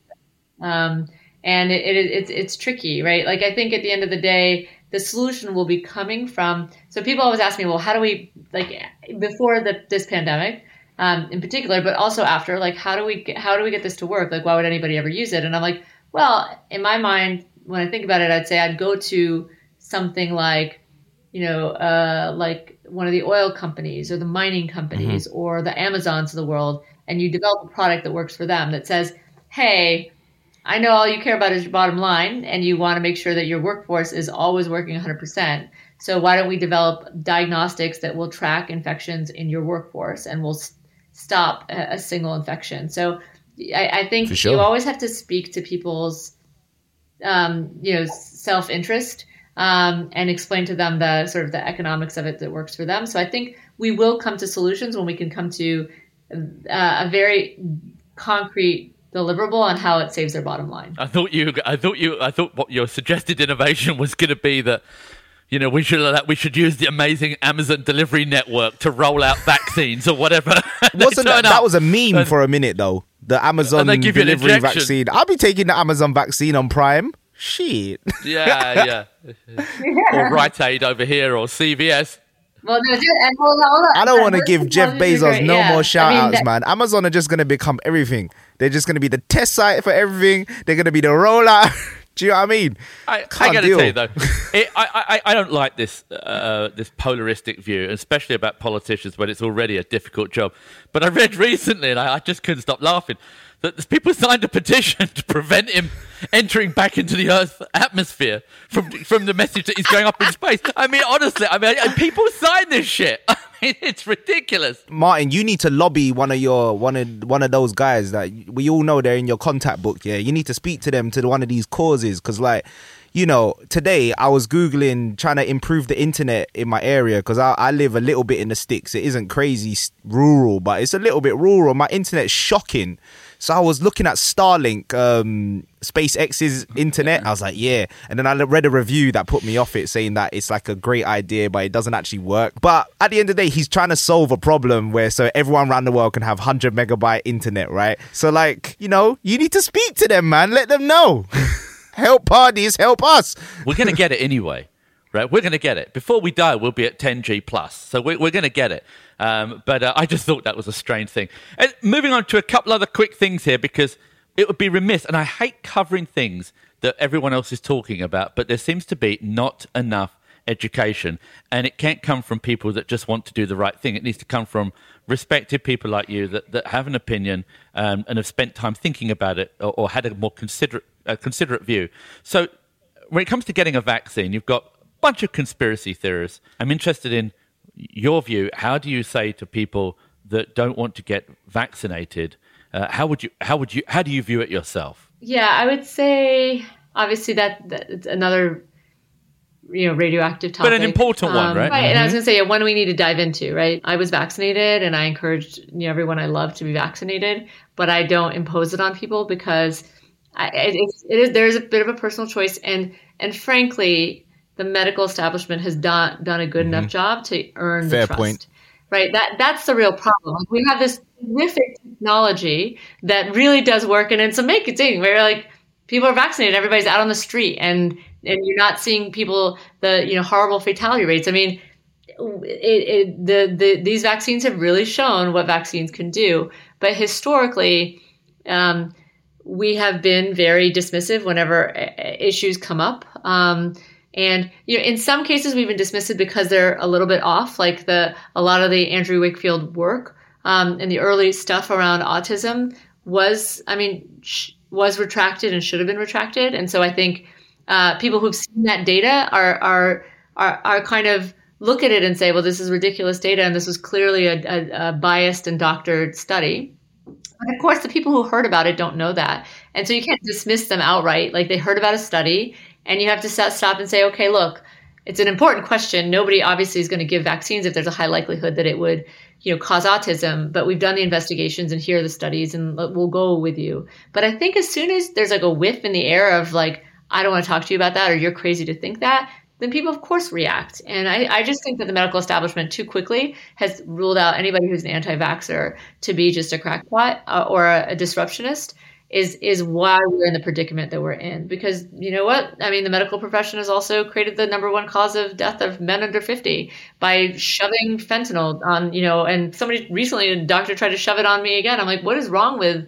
Um, and it, it, it's it's tricky, right? Like I think at the end of the day, the solution will be coming from. So people always ask me, well, how do we like before the this pandemic? um, in particular, but also after, like, how do we get, how do we get this to work? Like, why would anybody ever use it? And I'm like, well, in my mind, when I think about it, I'd say I'd go to something like, you know, uh, like one of the oil companies or the mining companies mm-hmm. or the Amazons of the world, and you develop a product that works for them that says, hey, I know all you care about is your bottom line, and you want to make sure that your workforce is always working 100%. So why don't we develop diagnostics that will track infections in your workforce and will stop a, a single infection? So I, I think sure. you always have to speak to people's, um, you know, self interest um, and explain to them the sort of the economics of it that works for them. So I think we will come to solutions when we can come to uh, a very concrete deliverable on how it saves their bottom line. I thought you, I thought you, I thought what your suggested innovation was going to be that. You know, we should we should use the amazing Amazon delivery network to roll out vaccines or whatever. Wasn't that, that was a meme and, for a minute though? The Amazon delivery vaccine. I'll be taking the Amazon vaccine on Prime. Shit. Yeah, yeah. or Rite Aid over here, or CVS. Well, no, hold on, hold on. I don't want to give Jeff Bezos no yeah. more shout I mean, outs, that- man. Amazon are just going to become everything. They're just going to be the test site for everything. They're going to be the rollout. Do you know what I mean? I, I got to tell you though, it, I, I, I don't like this uh, this polaristic view, especially about politicians when it's already a difficult job. But I read recently, and I, I just couldn't stop laughing that people signed a petition to prevent him entering back into the Earth's atmosphere from from the message that he's going up in space. I mean, honestly, I mean, people sign this shit. I mean, it's ridiculous. Martin, you need to lobby one of your one of one of those guys that we all know they're in your contact book. Yeah, you need to speak to them to one of these causes because, like, you know, today I was Googling trying to improve the internet in my area because I, I, live a little bit in the sticks. It isn't crazy rural, but it's a little bit rural. My internet's shocking. So I was looking at Starlink, um, SpaceX's internet. I was like, yeah. And then I read a review that put me off it, saying that it's like a great idea, but it doesn't actually work. But at the end of the day, he's trying to solve a problem where so everyone around the world can have 100 megabyte internet, right? So, like, you know, you need to speak to them, man. Let them know. help parties, help us. We're going to get it anyway right? We're going to get it. Before we die, we'll be at 10G plus. So we're, we're going to get it. Um, but uh, I just thought that was a strange thing. And moving on to a couple other quick things here, because it would be remiss, and I hate covering things that everyone else is talking about, but there seems to be not enough education. And it can't come from people that just want to do the right thing. It needs to come from respected people like you that, that have an opinion um, and have spent time thinking about it or, or had a more considerate, uh, considerate view. So when it comes to getting a vaccine, you've got a bunch of conspiracy theorists. I'm interested in your view. How do you say to people that don't want to get vaccinated? Uh, how would you? How would you? How do you view it yourself? Yeah, I would say obviously that that's another you know radioactive topic, but an important um, one, right? Right. Mm-hmm. And I was mm-hmm. going to say yeah, one we need to dive into. Right. I was vaccinated, and I encouraged you know, everyone I love to be vaccinated, but I don't impose it on people because I, it, it is there's a bit of a personal choice, and and frankly, the medical establishment has done done a good mm-hmm. enough job to earn Fair the trust. Point. Right. That that's the real problem. We have this terrific technology that really does work, and it's amazing. Where like people are vaccinated, everybody's out on the street, and and you're not seeing people the you know horrible fatality rates. I mean, it, it, the the these vaccines have really shown what vaccines can do, but historically. Um, we have been very dismissive whenever uh, issues come up. Um, and you know, in some cases, we've been dismissive because they're a little bit off, like the a lot of the Andrew Wakefield work um, and the early stuff around autism was, I mean, sh- was retracted and should have been retracted. And so I think uh, people who've seen that data are are are, are kind of look at it and say, well, this is ridiculous data, and this was clearly a, a, a biased and doctored study. But of course, the people who heard about it don't know that. And so you can't dismiss them outright. Like they heard about a study and you have to stop and say, okay, look, it's an important question. Nobody obviously is going to give vaccines if there's a high likelihood that it would, you know, cause autism. But we've done the investigations and here are the studies, and we'll go with you. But I think as soon as there's like a whiff in the air of like, I don't want to talk to you about that, or you're crazy to think that, then people of course react. And I, I just think that the medical establishment too quickly has ruled out anybody who's an anti-vaxxer to be just a crackpot uh, or a, a disruptionist is is why we're in the predicament that we're in. Because you know what? I mean, the medical profession has also created the number one cause of death of men under 50 by shoving fentanyl on, you know, and somebody recently, a doctor tried to shove it on me again. I'm like, what is wrong with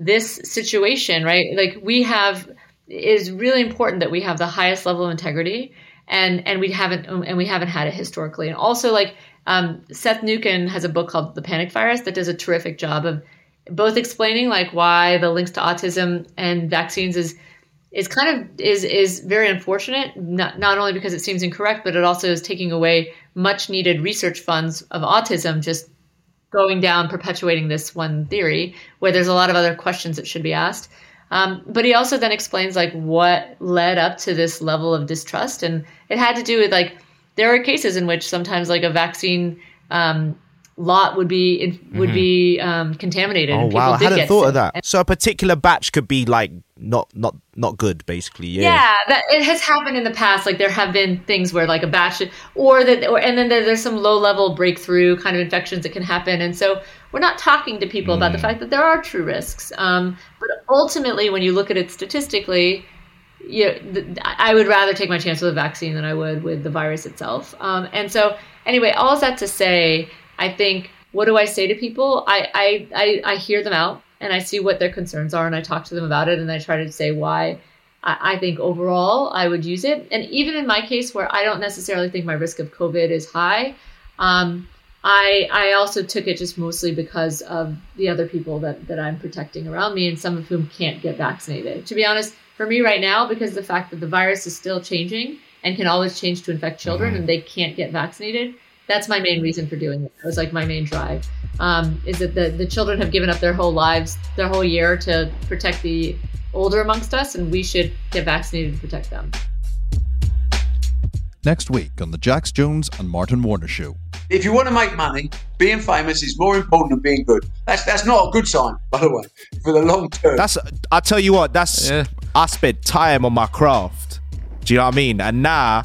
this situation, right? Like we have it is really important that we have the highest level of integrity and and we haven't and we haven't had it historically. And also like um, Seth Mnookin has a book called The Panic Virus that does a terrific job of both explaining like why the links to autism and vaccines is is kind of is is very unfortunate not not only because it seems incorrect but it also is taking away much needed research funds of autism just going down perpetuating this one theory where there's a lot of other questions that should be asked. Um, but he also then explains like what led up to this level of distrust and it had to do with like there are cases in which sometimes like a vaccine um, lot would be would mm-hmm. be um, contaminated. Oh wow, I hadn't thought sick. of that. So a particular batch could be like not not not good, basically. Yeah, yeah, that it has happened in the past. Like there have been things where like a batch, or that, or, and then there's some low level breakthrough kind of infections that can happen, and so we're not talking to people mm. about the mm. fact that there are true risks. Um, but ultimately, when you look at it statistically. You know, I would rather take my chance with a vaccine than I would with the virus itself. Um, and so, anyway, all that to say, I think, what do I say to people? I, I, I, I hear them out and I see what their concerns are and I talk to them about it and I try to say why I, I think overall I would use it. And even in my case where I don't necessarily think my risk of COVID is high, um, I I also took it just mostly because of the other people that, that I'm protecting around me and some of whom can't get vaccinated. To be honest, for me right now, because the fact that the virus is still changing and can always change to infect children mm-hmm. and they can't get vaccinated, that's my main reason for doing it. It was like my main drive. Um, is that the, the children have given up their whole lives, their whole year to protect the older amongst us, and we should get vaccinated to protect them. Next week on the Jax Jones and Martin Warner Show. If you want to make money, being famous is more important than being good. That's that's not a good sign, by the way, for the long term. That's I tell you what, that's yeah. I spent time on my craft. Do you know what I mean? And now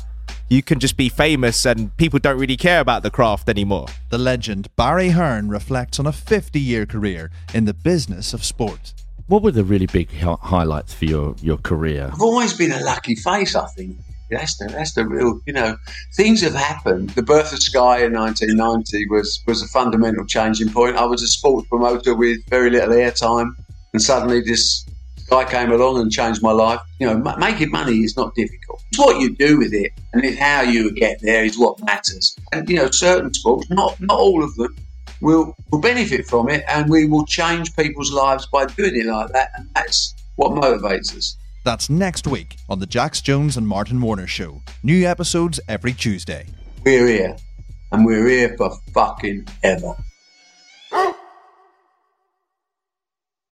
you can just be famous and people don't really care about the craft anymore. The legend Barry Hearn reflects on a 50 year career in the business of sport. What were the really big highlights for your, your career? I've always been a lucky face, I think. That's the, that's the real, you know, things have happened. The birth of Sky in 1990 was, was a fundamental changing point. I was a sports promoter with very little airtime, and suddenly this guy came along and changed my life. You know, making money is not difficult. It's what you do with it and it's how you get there is what matters. And you know, certain sports, not not all of them, will will benefit from it, and we will change people's lives by doing it like that. And that's what motivates us. That's next week on the Jax Jones and Martin Warner Show. New episodes every Tuesday. We're here, and we're here for fucking ever.